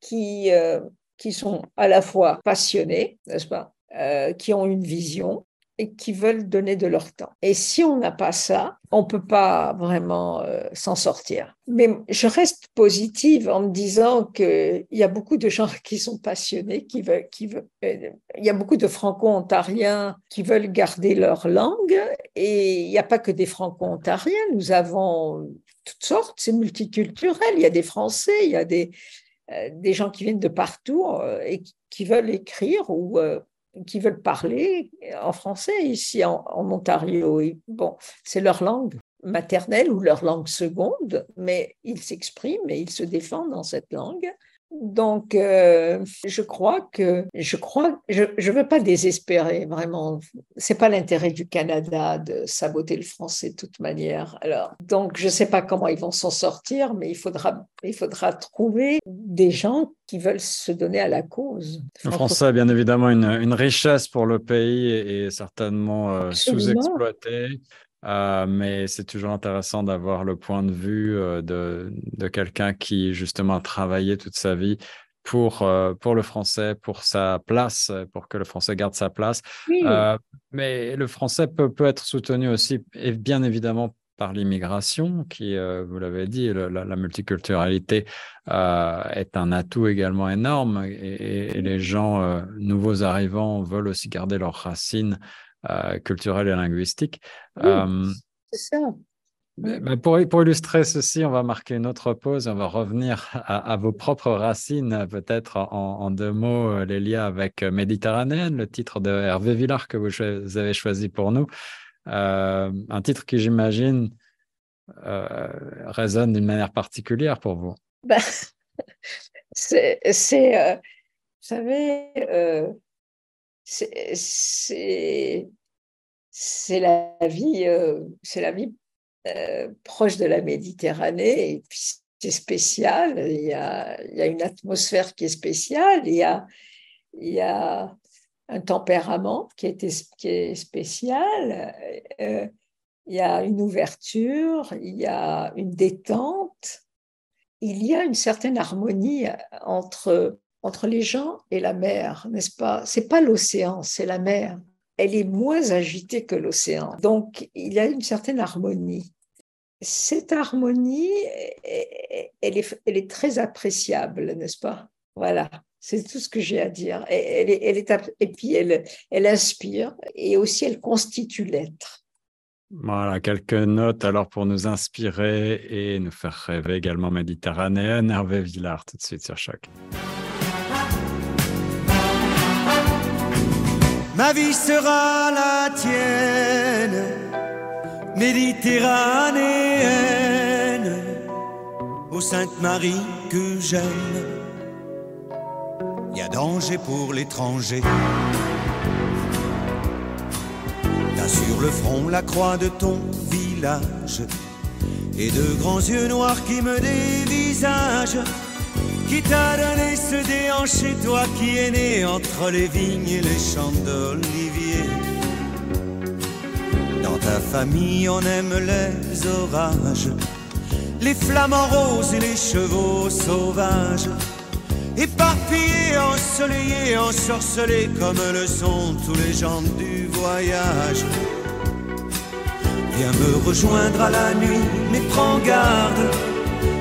qui, euh, qui sont à la fois passionnés, n'est-ce pas, qui ont une vision, et qui veulent donner de leur temps. Et si on n'a pas ça, on peut pas vraiment euh, s'en sortir. Mais je reste positive en me disant qu'il y a beaucoup de gens qui sont passionnés, qui veulent, qui euh, il y a beaucoup de franco-ontariens qui veulent garder leur langue. Et il n'y a pas que des franco-ontariens. Nous avons toutes sortes, c'est multiculturel. Il y a des Français, il y a des, euh, des gens qui viennent de partout et qui veulent écrire ou qui veulent parler en français ici en, Ontario. bon, c'est leur langue maternelle ou leur langue seconde, mais ils s'expriment et ils se défendent dans cette langue. Donc, euh, je crois que je crois, je ne veux pas désespérer vraiment. C'est pas l'intérêt du Canada de saboter le français de toute manière. Alors, donc, je ne sais pas comment ils vont s'en sortir, mais il faudra, il faudra trouver des gens qui veulent se donner à la cause.
Le français est bien évidemment une, une richesse pour le pays et, certainement euh, sous-exploité. Euh, mais c'est toujours intéressant d'avoir le point de vue euh, de, de quelqu'un qui justement a travaillé toute sa vie pour, euh, pour le français, pour sa place, pour que le français garde sa place. mais le français peut, peut être soutenu aussi, et bien évidemment, par l'immigration, qui, vous l'avez dit, la, multiculturalité est un atout également énorme et, et les gens nouveaux arrivants veulent aussi garder leurs racines culturelle et linguistique.
Euh, c'est ça.
pour, pour, illustrer ceci, on va marquer une autre pause. On va revenir à, vos propres racines, peut-être en, deux mots, euh, les liens avec Méditerranéenne, le titre de Hervé Villard que vous, avez choisi pour nous. un titre qui, j'imagine, résonne d'une manière particulière pour vous.
Ben, c'est, vous savez, c'est la vie, euh, c'est la vie euh, proche de la Méditerranée c'est spécial. Il y, a, il y, a, une atmosphère qui est spéciale. Il y a, il y a un tempérament qui est, qui est spécial. Euh, il y a une ouverture. Il y a une détente. Il y a une certaine harmonie entre entre les gens et la mer, n'est-ce pas? C'est pas l'océan, c'est la mer. Elle est moins agitée que l'océan. Donc, il y a une certaine harmonie. Cette harmonie, elle est, très appréciable, n'est-ce pas? Voilà, c'est tout ce que j'ai à dire. Elle est, et puis, elle, elle inspire et aussi elle constitue l'être.
Voilà, quelques notes alors pour nous inspirer et nous faire rêver également méditerranéenne. Hervé Villard, tout de suite sur Choc.
Ma vie sera la tienne, méditerranéenne, ô Sainte Marie que j'aime. y a danger pour l'étranger. T'as sur le front la croix de ton village et de grands yeux noirs qui me dévisagent. Qui t'a donné ce déhanché, toi qui es né entre les vignes et les champs d'olivier. Dans ta famille, on aime les orages, les flamants roses et les chevaux sauvages. Éparpillés, ensoleillés, ensorcelés comme le sont tous les gens du voyage. Viens me rejoindre à la nuit, mais prends garde,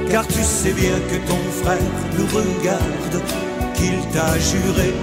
car tu sais bien que ton frère nous regarde, qu'il t'a juré.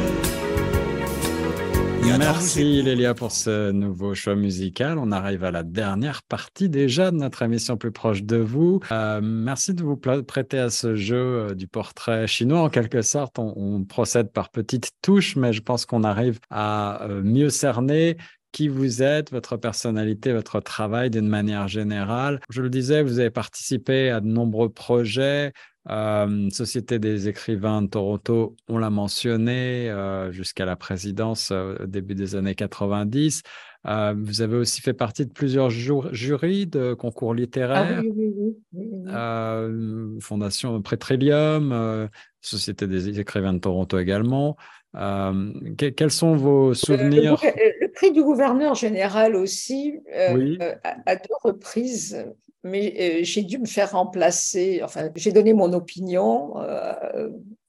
Merci Lélia pour ce nouveau choix musical. On arrive à la dernière partie déjà de notre émission plus proche de vous. Euh, merci de vous prêter à ce jeu euh, du portrait chinois. En quelque sorte, on, on procède par petites touches, mais je pense qu'on arrive à euh, mieux cerner qui vous êtes, votre personnalité, votre travail d'une manière générale. Je le disais, vous avez participé à de nombreux projets. Euh, Société des écrivains de Toronto, on l'a mentionné, euh, jusqu'à la présidence euh, au début des années 90. Euh, vous avez aussi fait partie de plusieurs jurys de concours
Ah
littéraires.
oui, oui, oui.
Euh, Fondation Prétrillium, euh, Société des écrivains de Toronto également. Euh, que- quels sont vos
Euh, Le,
souvenirs?
euh, le prix du gouverneur général aussi, euh,
Oui.
à, à deux reprises, mais euh, j'ai dû me faire remplacer, enfin, j'ai donné mon opinion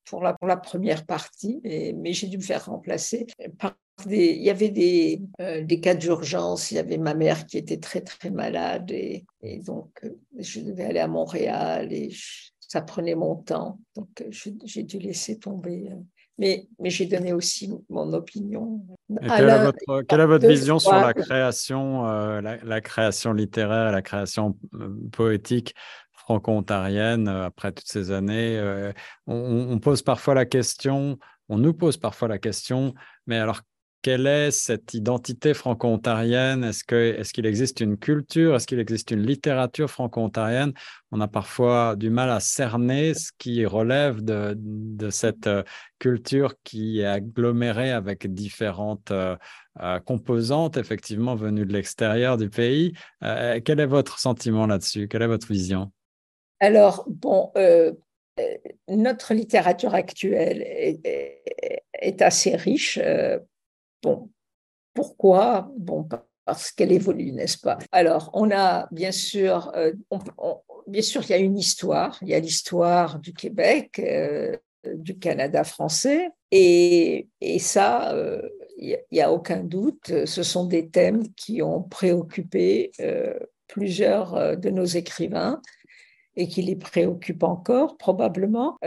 pour, la, pour la première partie, mais, mais j'ai dû me faire remplacer par des, il y avait des, euh, des cas d'urgence, il y avait ma mère qui était très très malade et, et donc euh, je devais aller à Montréal et je- ça prenait mon temps, donc euh, j'ai dû laisser tomber. Mais, mais j'ai donné aussi mon opinion.
Et quelle, est votre, quelle est votre
deux
vision sur la création, euh, la, la création littéraire, la création euh, poétique franco-ontarienne euh, après toutes ces années euh, on, on pose parfois la question, on nous pose parfois la question, mais alors quelle est cette identité franco-ontarienne? Est-ce qu'il existe une culture? Est-ce qu'il existe une littérature franco-ontarienne? On a parfois du mal à cerner ce qui relève de, cette euh, culture qui est agglomérée avec différentes euh, euh, composantes, effectivement, venues de l'extérieur du pays. Quel est votre sentiment là-dessus? Quelle est votre vision?
Alors, bon, notre littérature actuelle est assez riche. Euh, bon, pourquoi? Bon, pa- parce qu'elle évolue, n'est-ce pas? Alors, on a bien sûr, euh, bien sûr, il y a une histoire. Il y a l'histoire du Québec, euh, du Canada français, et, ça, euh, il n'y a, aucun doute, ce sont des thèmes qui ont préoccupé euh, plusieurs euh, de nos écrivains et qui les préoccupent encore, probablement.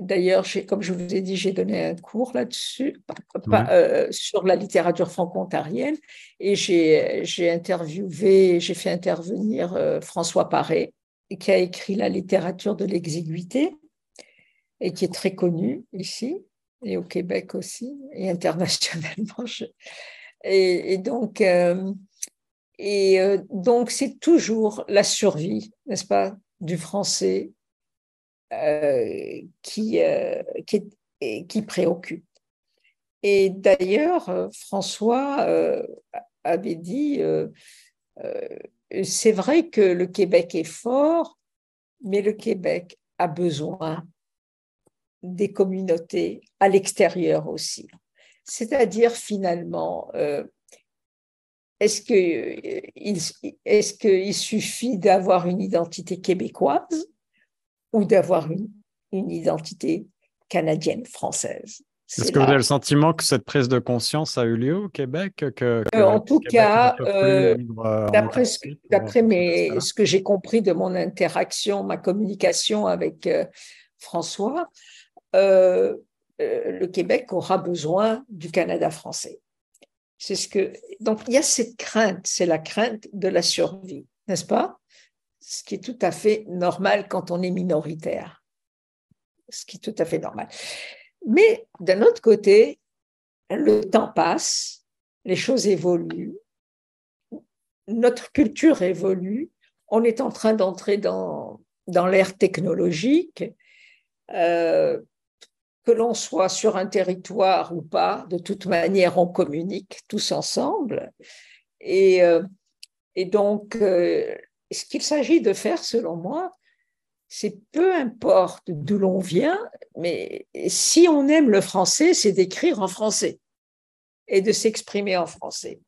D'ailleurs, comme je vous ai dit, j'ai donné un cours là-dessus,
Ouais.
euh, sur la littérature franco-ontarienne, et j'ai interviewé, j'ai fait intervenir euh, François Paré, qui a écrit La littérature de l'exiguïté, et qui est très connu ici, et au Québec aussi, et internationalement. je- Et, et donc, euh, et donc, c'est toujours la survie, n'est-ce pas, du français qui, euh, qui, est- et qui préoccupe. Et d'ailleurs, euh, François euh, avait dit, euh, euh, c'est vrai que le Québec est fort, mais le Québec a besoin des communautés à l'extérieur aussi. C'est-à-dire finalement, euh, est-ce euh, qu'il suffit d'avoir une identité québécoise ou d'avoir une, une identité canadienne, française.
Est-ce que vous avez le sentiment que cette prise de conscience a eu lieu au Québec que, que
Euh, en tout
Québec
cas, euh,
euh,
D'après ce, que j'ai compris de mon interaction, ma communication avec euh, François, euh, le Québec aura besoin du Canada français. C'est ce que donc il y a cette crainte, c'est la crainte de la survie, n'est-ce pas? Ce qui est tout à fait normal quand on est minoritaire. Ce qui est tout à fait normal. Mais d'un autre côté, le temps passe, les choses évoluent, notre culture évolue, on est en train d'entrer dans, dans l'ère technologique. Euh, que l'on soit sur un territoire ou pas, de toute manière, on communique tous ensemble. Et, euh, et donc, euh, ce qu'il s'agit de faire, selon moi, c'est peu importe d'où l'on vient, mais si on aime le français, c'est d'écrire en français et de s'exprimer en français.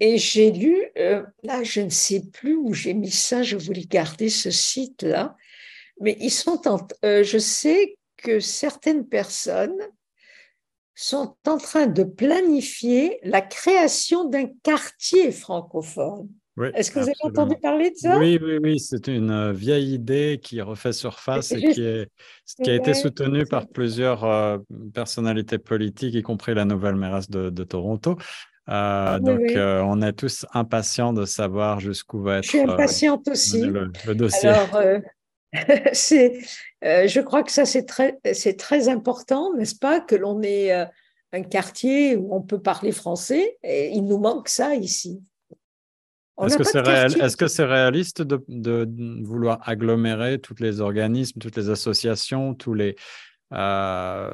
Et j'ai lu, euh, là, je ne sais plus où j'ai mis ça, je voulais garder ce site-là, mais ils sont en, je sais que certaines personnes sont en train de planifier la création d'un quartier francophone. Est-ce que vous avez entendu parler de ça?
Oui, oui, oui, c'est une euh, vieille idée qui refait surface et qui, est, qui a été soutenue par plusieurs euh, personnalités politiques, y compris la nouvelle mairesse de, Toronto. Euh, ah donc, on est tous impatients de savoir jusqu'où va être.
Je suis impatiente aussi.
Le, dossier.
Alors, c'est, je crois que ça, c'est très, c'est très important, n'est-ce pas, que l'on ait un quartier où on peut parler français. Et il nous manque ça ici.
Est-ce que, c'est réaliste de, de, vouloir agglomérer tous les organismes, toutes les associations, tous les, euh,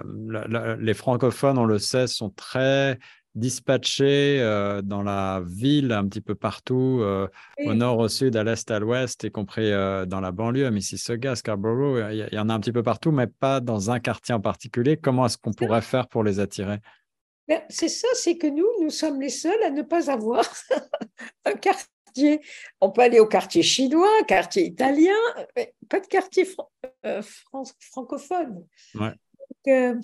les francophones, on le sait, sont très dispatchés euh, dans la ville, un petit peu partout, euh, au nord, au sud, à l'est, à l'ouest, y compris dans la banlieue, à Mississauga, Scarborough. Il y, en a un petit peu partout, mais pas dans un quartier en particulier. Comment est-ce qu'on pourrait faire pour les attirer?
C'est ça, c'est que nous, nous sommes les seuls à ne pas avoir un quartier. On peut aller au quartier chinois, quartier italien, mais pas de quartier francophone.
Ouais.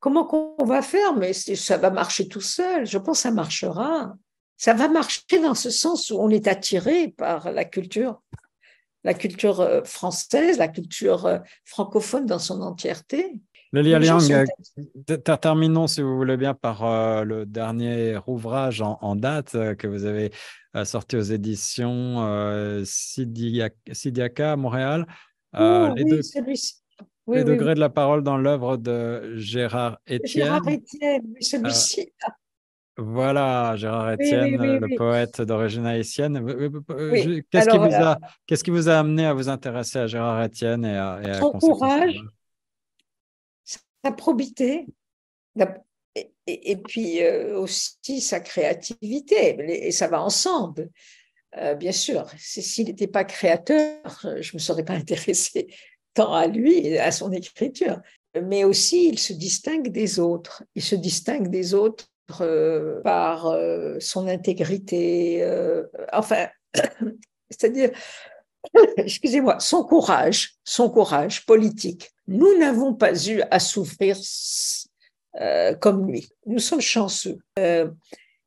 Comment qu'on va faire? Mais ça va marcher tout seul. Je pense que ça marchera. Ça va marcher dans ce sens où on est attiré par la culture, la culture euh, française, la culture euh, francophone dans son entièreté.
Lélia Liang, euh, terminons si vous voulez bien par le dernier ouvrage en, date que vous avez sorti aux éditions Sidiaka à Montréal.
Oh, oui, celui-ci
les degrés de la parole dans l'œuvre de Gérard Étienne.
Gérard Étienne, celui-ci.
Voilà, Gérard Étienne, le poète d'origine haïtienne. Qu'est-ce qui, vous a, qu'est-ce qui vous a amené à vous intéresser à Gérard Étienne et à,
Son courage, sa probité, et, puis euh, aussi sa créativité, et ça va ensemble. Euh, bien sûr, s'il n'était pas créateur, je ne me serais pas intéressée tant à lui à son écriture, mais aussi il se distingue des autres. Il se distingue des autres euh, par son intégrité, enfin, c'est-à-dire, excusez-moi, son courage, son courage politique. Nous n'avons pas eu à souffrir comme lui. Nous sommes chanceux.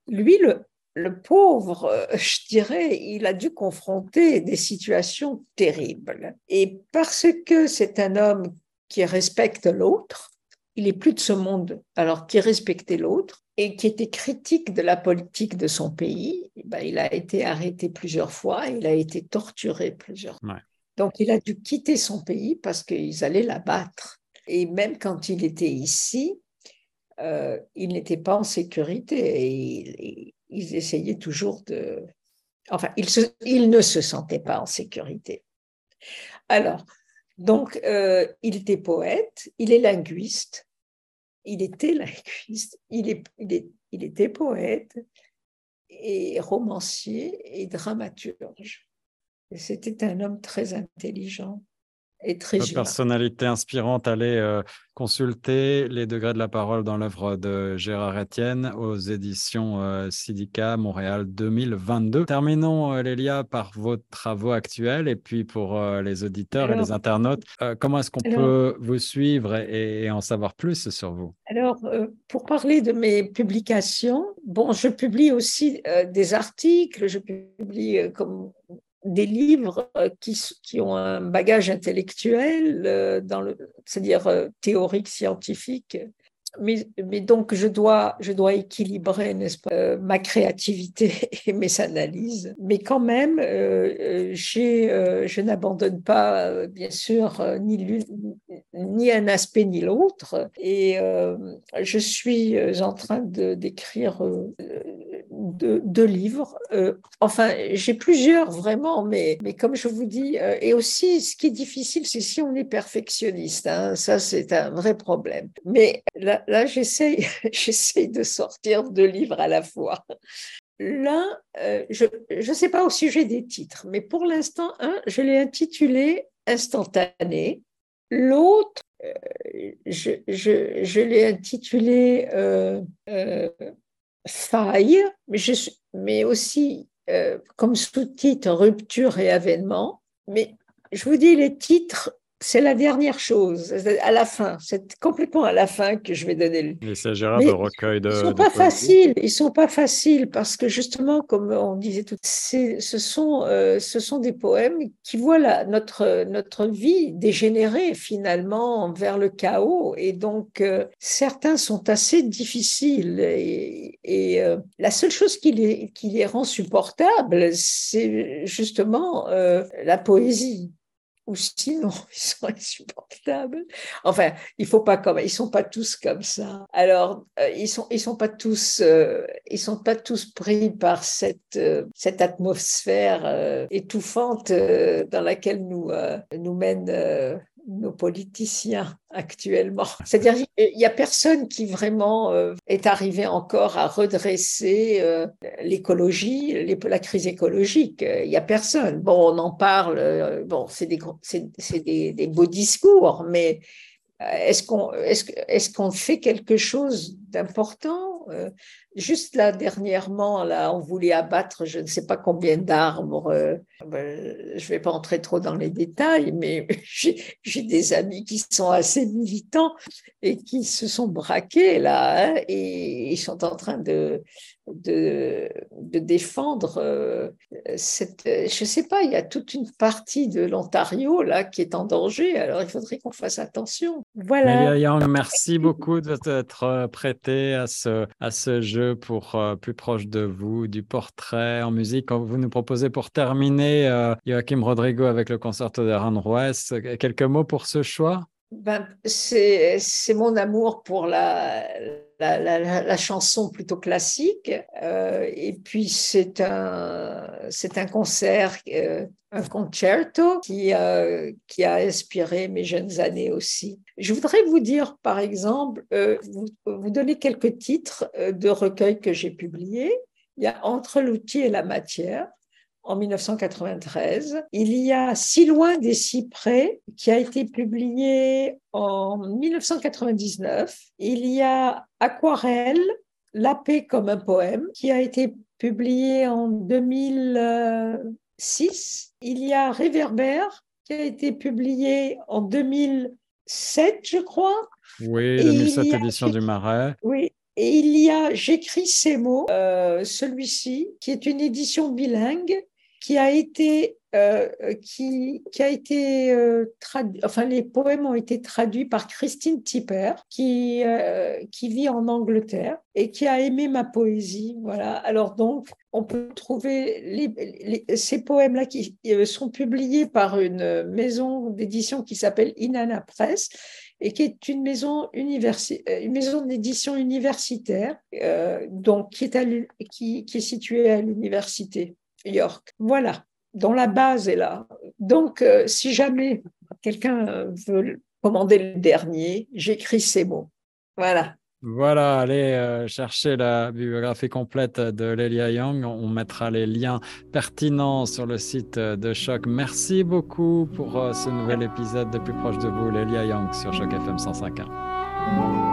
lui, le, le pauvre, euh, je dirais, il a dû confronter des situations terribles. Et parce que c'est un homme qui respecte l'autre, il est plus de ce monde, alors qui respectait l'autre et qui était critique de la politique de son pays, eh ben, il a été arrêté plusieurs fois, il a été torturé plusieurs fois. Donc il a dû quitter son pays parce qu'ils allaient l'abattre. Et même quand il était ici, euh, il n'était pas en sécurité. Et, ils essayaient toujours de... Enfin, ils, ne se sentaient pas en sécurité. Alors, donc, euh, il était poète, il est linguiste, il était linguiste, il, est, il était poète et romancier et dramaturge. C'était un homme très intelligent et très
personnalité inspirante, allez euh, consulter Les degrés de la parole dans l'œuvre de Gérard Etienne aux éditions euh, Sidica Montréal 2022. Terminons, euh, Lélia, par vos travaux actuels et puis pour les auditeurs et les internautes, comment est-ce qu'on peut vous suivre et, et, en savoir plus sur vous?
Alors, pour parler de mes publications, bon, je publie aussi des articles, je publie comme des livres euh, qui, qui, ont un bagage intellectuel, euh, c'est-à-dire euh, théorique, scientifique. Mais, mais, donc, je dois, je dois équilibrer, ma créativité et mes analyses. Mais quand même, j'ai, je n'abandonne pas, bien sûr, ni, ni un aspect ni l'autre. Et je suis en train d'écrire de, livres. Euh, enfin, j'ai plusieurs vraiment, mais, mais comme je vous dis, euh, et aussi ce qui est difficile, c'est si on est perfectionniste. hein, ça, c'est un vrai problème. Mais là, là j'essaye j'essaye de sortir deux livres à la fois. L'un, euh, je ne sais pas au sujet des titres, mais pour l'instant, un, je l'ai intitulé Instantané. L'autre, je, je, l'ai intitulé Faille, mais, aussi euh, comme sous-titre Rupture et avènement. Mais je vous dis, les titres, c'est la dernière chose, à la fin. C'est complètement à la fin que je vais donner le
Il s'agira de recueils de.
ils sont
de
pas faciles, ils sont pas faciles parce que justement, comme on disait tout, ce sont, euh, ce sont des poèmes qui voient la- notre, notre vie dégénérer finalement vers le chaos et donc euh, certains sont assez difficiles et, et, euh, la seule chose qui les, qui les rend supportables, c'est justement la poésie. Ou sinon, ils sont insupportables. Enfin, il faut pas comme ils sont pas tous comme ça. Alors euh, ils sont ils sont pas tous euh, ils sont pas tous pris par cette euh, cette atmosphère euh, étouffante dans laquelle nous nous euh, nos politiciens actuellement. C'est-à-dire il y a personne qui vraiment euh, est arrivé encore à redresser euh, l'écologie, la crise écologique. Il y a personne. Bon, on en parle. euh, bon, c'est des des, beaux discours, mais est-ce qu'on que- est-ce qu'on fait quelque chose d'important Euh, Juste là, dernièrement, là, on voulait abattre je ne sais pas combien d'arbres. euh, ben, je ne vais pas entrer trop dans les détails, mais j'ai, des amis qui sont assez militants et qui se sont braqués là, hein, et ils sont en train de, de, de défendre euh, cette. Je ne sais pas, il y a toute une partie de l'Ontario là qui est en danger, alors il faudrait qu'on fasse attention. Voilà.
Merci beaucoup de t'être euh, à ce, jeu pour euh, plus proche de vous, du portrait en musique. Vous nous proposez pour terminer euh, Joachim Rodrigo avec le concerto de Aranjuez. Quelques mots pour ce choix?
Ben, c'est, mon amour pour la, la, chanson plutôt classique. Euh, et puis, c'est un, un concert, euh, un concerto qui, euh, qui a inspiré mes jeunes années aussi. Je voudrais vous dire, par exemple, vous, vous donner quelques titres de recueils que j'ai publiés. Il y a Entre l'outil et la matière en 1993. Il y a Si loin des cyprès qui a été publié en 1999. Il y a Aquarelle, La paix comme un poème qui a été publié en 2006. Il y a Réverbère qui a été publié en 2007, je crois.
Oui,
Et
2007
il y a-
édition du Marais.
Oui. Et il y a J'écris ces mots, euh, celui-ci, qui est une édition bilingue, qui a été, euh, qui, qui a été euh, traduit, enfin les poèmes ont été traduits par Christine Tipper, qui, euh, qui vit en Angleterre et qui a aimé ma poésie. Voilà. Alors donc, on peut trouver ces poèmes-là qui euh, sont publiés par une maison d'édition qui s'appelle Inanna Press et qui est une maison, universi- euh, une maison d'édition universitaire, donc qui est, à qui, qui est située à l'université York. Voilà, dont la base est là. Donc, euh, si jamais quelqu'un veut commander le dernier, j'écris ces mots. Voilà.
Voilà, allez euh, chercher la bibliographie complète de Lelia Young. On mettra les liens pertinents sur le site de Choc. Merci beaucoup pour euh, ce nouvel épisode de Plus proche de vous, Lelia Young sur Choc FM 105.1.